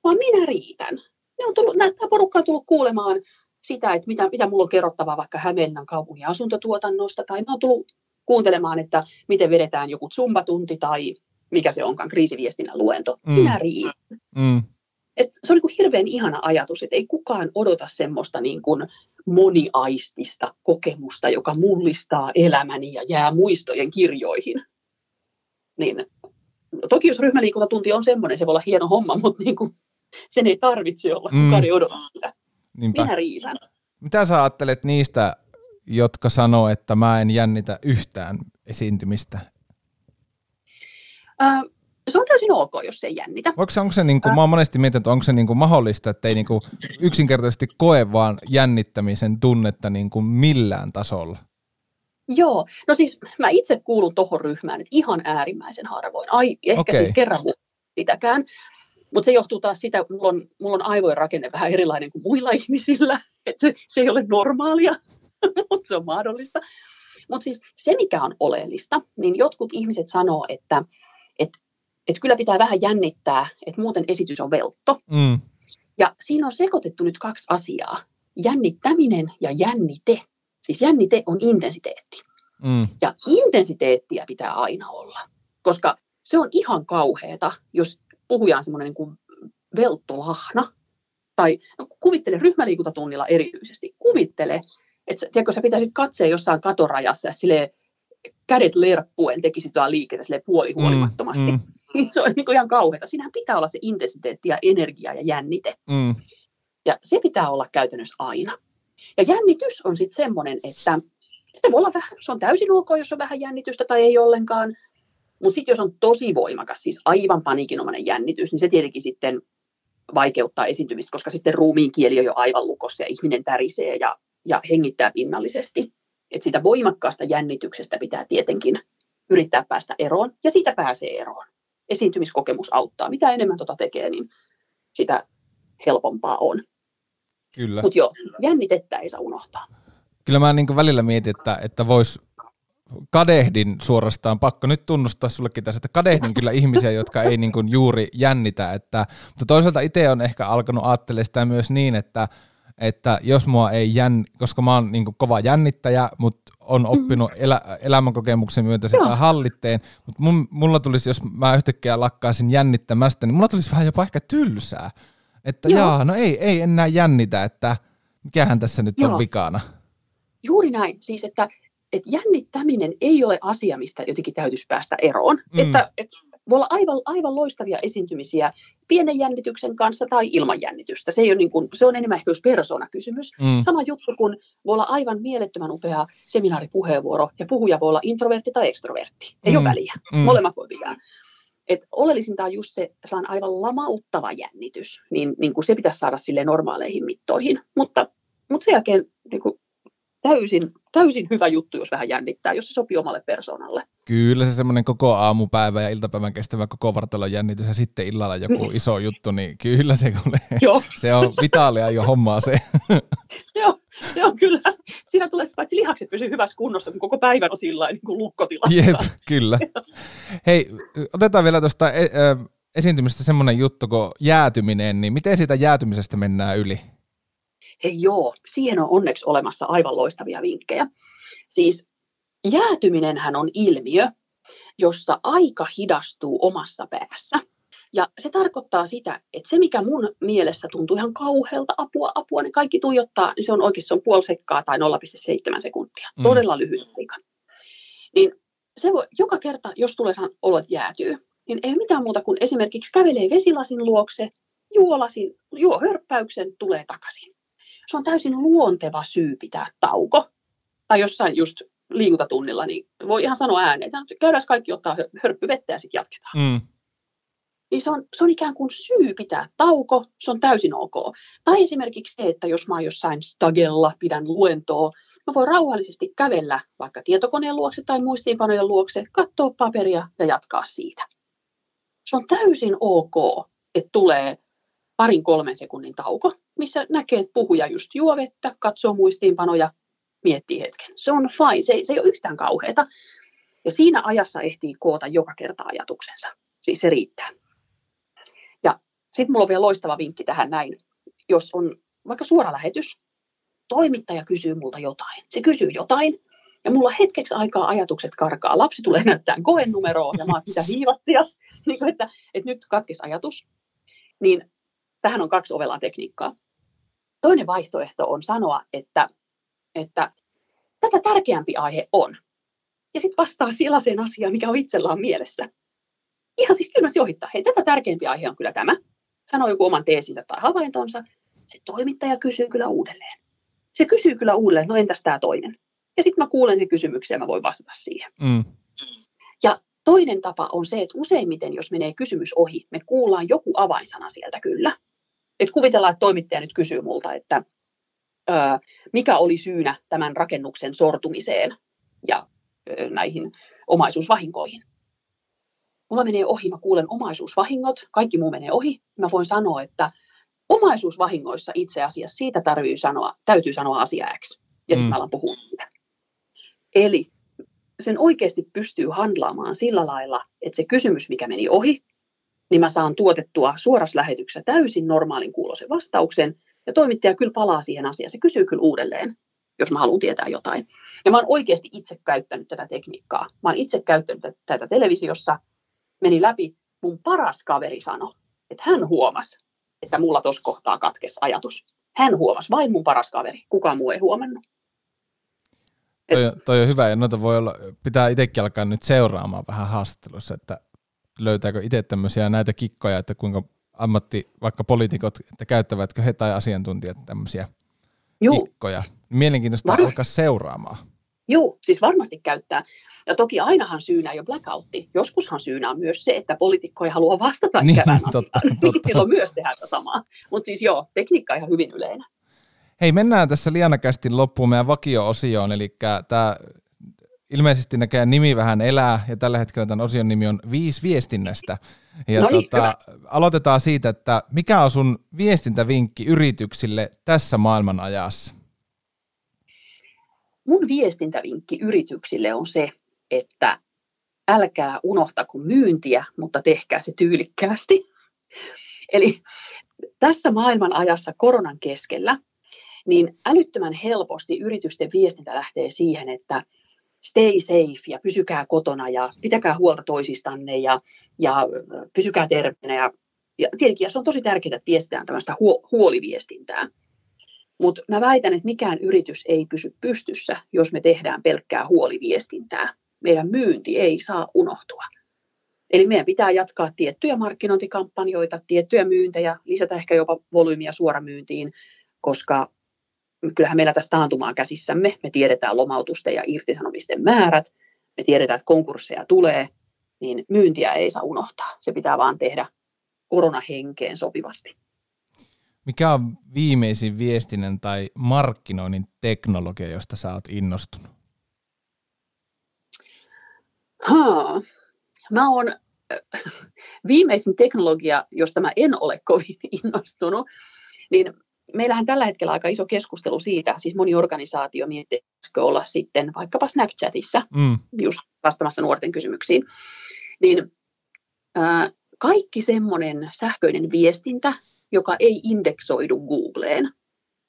vaan minä riitän. Ne on tullut, tämä porukka on tullut kuulemaan sitä, että mitä, mitä mulla on kerrottavaa vaikka Hämeenlinnan kaupungin asuntotuotannosta, tai mä oon tullut kuuntelemaan, että miten vedetään joku zumbatunti tai mikä se onkaan, kriisiviestinnän luento. Mm. Minä riitän. Mm. Et se on niin kuin hirveän ihana ajatus, että ei kukaan odota semmoista niin kuin moniaistista kokemusta, joka mullistaa elämäni ja jää muistojen kirjoihin. Niin, toki jos ryhmäliikuntatunti on semmoinen, se voi olla hieno homma, mutta niin kuin, sen ei tarvitse olla, mm. kukaan ei odota sitä. Niinpä. Minä riitän. Mitä sä ajattelet niistä, jotka sanoo, että mä en jännitä yhtään esiintymistä? Äh, se on täysin ok, jos se ei jännitä. Onko se, onko se niin kuin, mä oon monesti miettinyt, että onko se niin kuin mahdollista, että ei niin kuin yksinkertaisesti koe vaan jännittämisen tunnetta niin kuin millään tasolla? Joo, no siis mä itse kuulun tuohon ryhmään, että ihan äärimmäisen harvoin. Ai, ehkä okay. siis kerran sitäkään. Mutta se johtuu taas sitä, että mulla on, mulla on aivojen rakenne vähän erilainen kuin muilla ihmisillä. Että se, se ei ole normaalia, mutta se on mahdollista. Mutta siis se, mikä on oleellista, niin jotkut ihmiset sanoo, että, että että kyllä pitää vähän jännittää, että muuten esitys on veltto. Mm. Ja siinä on sekoitettu nyt kaksi asiaa. Jännittäminen ja jännite. Siis jännite on intensiteetti. Mm. Ja intensiteettiä pitää aina olla, koska se on ihan kauheata, jos puhuja on semmoinen niin kuin velttolahna. Tai no, kuvittele ryhmäliikuntatunnilla erityisesti. Kuvittele, että tiedätkö, sä pitäisit katsoa jossain katorajassa ja sille kädet lerppuen tekisit jotain liikettä sille puolihuolimattomasti. Mm, mm. se olisi niin ihan kauheata. Siinähän pitää olla se intensiteetti ja energia ja jännite. Mm. Ja se pitää olla käytännössä aina. Ja jännitys on sitten semmoinen, että sitä voi olla vähän, se on täysin ok, jos on vähän jännitystä tai ei ollenkaan. Mutta sitten jos on tosi voimakas, siis aivan paniikinomainen jännitys, niin se tietenkin sitten vaikeuttaa esiintymistä, koska sitten ruumiin kieli on jo aivan lukossa ja ihminen tärisee ja, ja hengittää pinnallisesti. Et siitä voimakkaasta jännityksestä pitää tietenkin yrittää päästä eroon, ja siitä pääsee eroon esiintymiskokemus auttaa. Mitä enemmän tota tekee, niin sitä helpompaa on. Kyllä. Mutta joo, jännitettä ei saa unohtaa. Kyllä mä niin välillä mietin, että, että voisi kadehdin suorastaan, pakko nyt tunnustaa sullekin tässä, että kadehdin kyllä ihmisiä, jotka ei niin kuin juuri jännitä, että, mutta toisaalta itse on ehkä alkanut ajattelemaan sitä myös niin, että, että jos mua ei jänn, koska mä oon niin kuin kova jännittäjä, mutta on mm-hmm. oppinut elä, elämänkokemuksen myötä sitä Joo. hallitteen, mutta mun, mulla tulisi, jos mä yhtäkkiä lakkaisin jännittämästä, niin mulla tulisi vähän jopa ehkä tylsää, että Joo. jaa, no ei, ei enää jännitä, että mikähän tässä nyt Joo. on vikana. Juuri näin, siis että että jännittäminen ei ole asia, mistä jotenkin täytyisi päästä eroon. Mm. Että, että voi olla aivan, aivan loistavia esiintymisiä pienen jännityksen kanssa tai ilman jännitystä. Se, ei ole niin kuin, se on enemmän ehkä jos persoonakysymys. Mm. Sama juttu kuin voi olla aivan mielettömän upea seminaaripuheenvuoro ja puhuja voi olla introvertti tai ekstrovertti. Ei mm. ole väliä. Mm. Molemmat voi pitää. Et oleellisinta on just se, että se on aivan lamauttava jännitys, niin, niin kuin se pitäisi saada sille normaaleihin mittoihin. Mutta, mutta sen jälkeen niin kuin täysin, täysin hyvä juttu, jos vähän jännittää, jos se sopii omalle persoonalle. Kyllä se semmoinen koko aamupäivä ja iltapäivän kestävä koko vartalon jännitys ja sitten illalla joku niin. iso juttu, niin kyllä se, Joo. se on vitaalia jo hommaa se. Joo, se on kyllä. Siinä tulee paitsi lihakset pysyy hyvässä kunnossa, kun koko päivän on sillä niin kuin lukkotilassa. Jep, kyllä. Hei, otetaan vielä tuosta e- esiintymistä semmoinen juttu kuin jäätyminen, niin miten siitä jäätymisestä mennään yli? Hei joo, siihen on onneksi olemassa aivan loistavia vinkkejä. Siis jäätyminenhän on ilmiö, jossa aika hidastuu omassa päässä. Ja se tarkoittaa sitä, että se mikä mun mielessä tuntuu ihan kauhealta, apua, apua, niin kaikki tuijottaa, niin se on oikeasti se on puoli sekkaa tai 0,7 sekuntia. Mm. Todella lyhyt aika. Niin se voi, joka kerta, jos tulee olot jäätyy, niin ei mitään muuta kuin esimerkiksi kävelee vesilasin luokse, juo, lasin, juo hörppäyksen, tulee takaisin se on täysin luonteva syy pitää tauko. Tai jossain just liikuntatunnilla, niin voi ihan sanoa ääneen, että käydään kaikki ottaa hörppyvettä ja sitten jatketaan. Mm. Niin se on, se on ikään kuin syy pitää tauko, se on täysin ok. Tai esimerkiksi se, että jos mä oon jossain stagella, pidän luentoa, mä voin rauhallisesti kävellä vaikka tietokoneen luokse tai muistiinpanojen luokse, katsoa paperia ja jatkaa siitä. Se on täysin ok, että tulee parin kolmen sekunnin tauko, missä näkee, että puhuja just juo vettä, katsoo muistiinpanoja, miettii hetken. Se on fine, se ei, se ei ole yhtään kauheata. Ja siinä ajassa ehtii koota joka kerta ajatuksensa. Siis se riittää. Ja sitten mulla on vielä loistava vinkki tähän näin. Jos on vaikka suora lähetys, toimittaja kysyy multa jotain. Se kysyy jotain, ja mulla hetkeksi aikaa ajatukset karkaa. Lapsi tulee näyttää koenumeroa, ja mä oon mitä hiivattia, niin että, että nyt katkes ajatus. Niin tähän on kaksi ovelaa tekniikkaa. Toinen vaihtoehto on sanoa, että, että tätä tärkeämpi aihe on. Ja sitten vastaa sellaiseen asiaan, mikä on itsellään mielessä. Ihan siis kylmästi ohittaa. Hei, tätä tärkeämpi aihe on kyllä tämä. Sanoo joku oman teesinsä tai havaintonsa. Se toimittaja kysyy kyllä uudelleen. Se kysyy kyllä uudelleen, no entäs tämä toinen? Ja sitten mä kuulen sen kysymyksen ja mä voin vastata siihen. Mm. Ja toinen tapa on se, että useimmiten, jos menee kysymys ohi, me kuullaan joku avainsana sieltä kyllä että kuvitellaan, että toimittaja nyt kysyy multa, että ö, mikä oli syynä tämän rakennuksen sortumiseen ja ö, näihin omaisuusvahinkoihin. Mulla menee ohi, mä kuulen omaisuusvahingot, kaikki muu menee ohi. Mä voin sanoa, että omaisuusvahingoissa itse asiassa siitä tarvii sanoa, täytyy sanoa asia X. Ja sitten mm. mä alan puhua siitä. Eli sen oikeasti pystyy handlaamaan sillä lailla, että se kysymys, mikä meni ohi, niin mä saan tuotettua suorassa lähetyksessä täysin normaalin kuulosen vastauksen, ja toimittaja kyllä palaa siihen asiaan, se kysyy kyllä uudelleen, jos mä haluan tietää jotain. Ja mä oon oikeasti itse käyttänyt tätä tekniikkaa. Mä oon itse käyttänyt tätä televisiossa, meni läpi, mun paras kaveri sanoi, että hän huomasi, että mulla tuossa kohtaa katkes ajatus. Hän huomasi, vain mun paras kaveri, kukaan muu ei huomannut. Toi, toi on hyvä ja noita voi olla, pitää itsekin alkaa nyt seuraamaan vähän haastattelussa, että löytääkö itse tämmöisiä näitä kikkoja, että kuinka ammatti, vaikka poliitikot, että käyttävätkö he tai asiantuntijat tämmöisiä Juu. kikkoja. Mielenkiintoista Varmasti. alkaa seuraamaan. Joo, siis varmasti käyttää. Ja toki ainahan syynä jo blackoutti. Joskushan syynä on myös se, että poliitikko ei halua vastata niin, ikävään totta, totta. Silloin myös tehdään samaa. Mutta siis joo, tekniikka ihan hyvin yleinen. Hei, mennään tässä lianakästin loppuun meidän vakio-osioon, eli tämä ilmeisesti näkään nimi vähän elää, ja tällä hetkellä tämän osion nimi on Viisi viestinnästä. Ja no niin, tota, aloitetaan siitä, että mikä on sun viestintävinkki yrityksille tässä maailman ajassa? Mun viestintävinkki yrityksille on se, että älkää unohtako myyntiä, mutta tehkää se tyylikkäästi. Eli tässä maailman ajassa koronan keskellä, niin älyttömän helposti yritysten viestintä lähtee siihen, että stay safe ja pysykää kotona ja pitäkää huolta toisistanne ja, ja pysykää terveenä. Ja, ja tietenkin se on tosi tärkeää, että viestitään tämmöistä huoliviestintää. Mutta mä väitän, että mikään yritys ei pysy pystyssä, jos me tehdään pelkkää huoliviestintää. Meidän myynti ei saa unohtua. Eli meidän pitää jatkaa tiettyjä markkinointikampanjoita, tiettyjä myyntejä, lisätä ehkä jopa volyymia suoramyyntiin, koska kyllähän meillä tästä taantumaa käsissämme. Me tiedetään lomautusten ja irtisanomisten määrät, me tiedetään, että konkursseja tulee, niin myyntiä ei saa unohtaa. Se pitää vaan tehdä koronahenkeen sopivasti. Mikä on viimeisin viestinnän tai markkinoinnin teknologia, josta sä oot innostunut? Haa. Mä oon viimeisin teknologia, josta mä en ole kovin innostunut, niin meillähän tällä hetkellä aika iso keskustelu siitä, siis moni organisaatio miettii, olla sitten vaikkapa Snapchatissa, mm. just vastaamassa nuorten kysymyksiin, niin ää, kaikki semmoinen sähköinen viestintä, joka ei indeksoidu Googleen,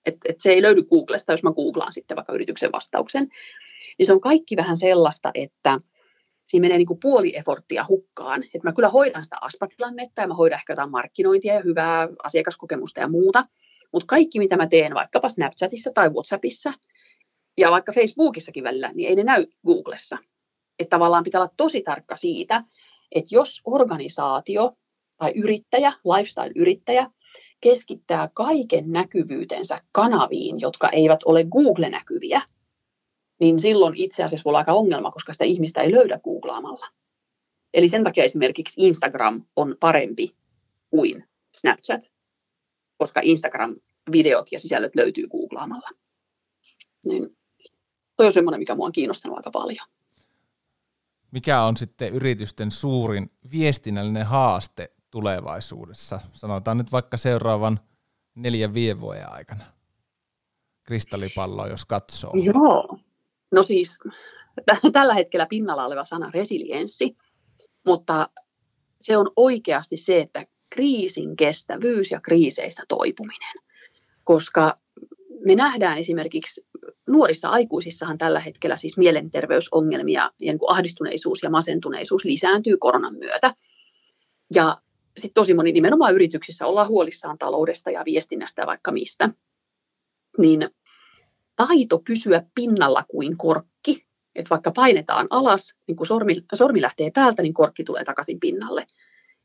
että et se ei löydy Googlesta, jos mä googlaan sitten vaikka yrityksen vastauksen, niin se on kaikki vähän sellaista, että siinä menee niin kuin puoli eforttia hukkaan. Että mä kyllä hoidan sitä aspatilannetta ja mä hoidan ehkä jotain markkinointia ja hyvää asiakaskokemusta ja muuta, mutta kaikki mitä mä teen vaikkapa Snapchatissa tai Whatsappissa ja vaikka Facebookissakin välillä, niin ei ne näy Googlessa. Että tavallaan pitää olla tosi tarkka siitä, että jos organisaatio tai yrittäjä, lifestyle-yrittäjä, keskittää kaiken näkyvyytensä kanaviin, jotka eivät ole Google-näkyviä, niin silloin itse asiassa voi olla aika ongelma, koska sitä ihmistä ei löydä googlaamalla. Eli sen takia esimerkiksi Instagram on parempi kuin Snapchat, koska Instagram-videot ja sisällöt löytyy googlaamalla. Niin toi on semmoinen, mikä mua on kiinnostanut aika paljon. Mikä on sitten yritysten suurin viestinnällinen haaste tulevaisuudessa? Sanotaan nyt vaikka seuraavan neljän viiden vuoden aikana. Kristallipalloa, jos katsoo. Joo. No siis tällä hetkellä pinnalla oleva sana resilienssi, mutta se on oikeasti se, että kriisin kestävyys ja kriiseistä toipuminen. Koska me nähdään esimerkiksi nuorissa aikuisissahan tällä hetkellä siis mielenterveysongelmia ja niin ahdistuneisuus ja masentuneisuus lisääntyy koronan myötä. Ja sitten tosi moni nimenomaan yrityksissä ollaan huolissaan taloudesta ja viestinnästä vaikka mistä. Niin taito pysyä pinnalla kuin korkki, että vaikka painetaan alas, niin kun sormi, sormi lähtee päältä, niin korkki tulee takaisin pinnalle.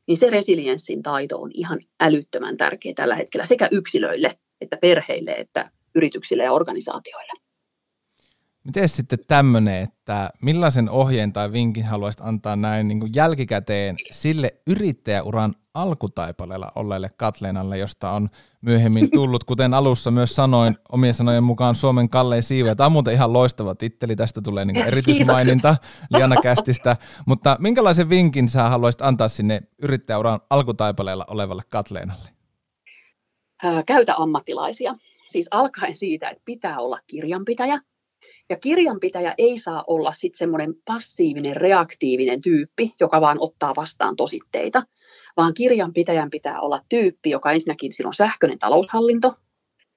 Niin se resilienssin taito on ihan älyttömän tärkeä tällä hetkellä sekä yksilöille, että perheille, että yrityksille ja organisaatioille. Miten sitten tämmöinen, että millaisen ohjeen tai vinkin haluaisit antaa näin niin kuin jälkikäteen sille yrittäjäuran alkutaipaleella olleelle Katleenalle, josta on myöhemmin tullut, kuten alussa myös sanoin, omien sanojen mukaan Suomen kallein siive. Tämä on muuten ihan loistava titteli, tästä tulee niin erityismaininta Liana Kästistä. Mutta minkälaisen vinkin sä haluaisit antaa sinne yrittäjäuran alkutaipaleella olevalle Katleenalle? Käytä ammattilaisia. Siis alkaen siitä, että pitää olla kirjanpitäjä, ja kirjanpitäjä ei saa olla sitten semmoinen passiivinen, reaktiivinen tyyppi, joka vaan ottaa vastaan tositteita, vaan kirjanpitäjän pitää olla tyyppi, joka ensinnäkin sillä on sähköinen taloushallinto,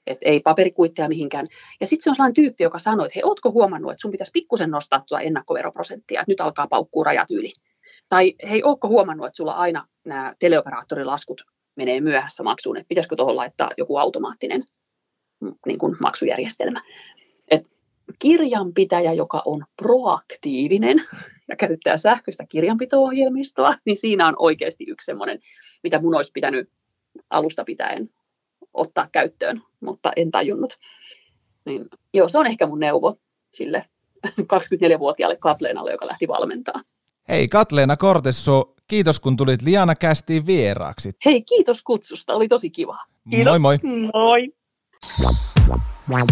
että ei paperikuitteja mihinkään. Ja sitten se on sellainen tyyppi, joka sanoo, että hei, ootko huomannut, että sun pitäisi pikkusen nostaa tuota ennakkoveroprosenttia, että nyt alkaa paukkuu rajat yli. Tai hei, ootko huomannut, että sulla aina nämä teleoperaattorilaskut menee myöhässä maksuun, että pitäisikö tuohon laittaa joku automaattinen mm, niin kuin maksujärjestelmä kirjanpitäjä, joka on proaktiivinen ja käyttää sähköistä kirjanpito-ohjelmistoa, niin siinä on oikeasti yksi semmoinen, mitä mun olisi pitänyt alusta pitäen ottaa käyttöön, mutta en tajunnut. Niin, joo, se on ehkä mun neuvo sille 24-vuotiaalle Katleenalle, joka lähti valmentaa. Hei Katleena Kortesso, kiitos kun tulit Liana Kästiin vieraaksi. Hei, kiitos kutsusta, oli tosi kiva. Kiitos. Moi moi. Moi.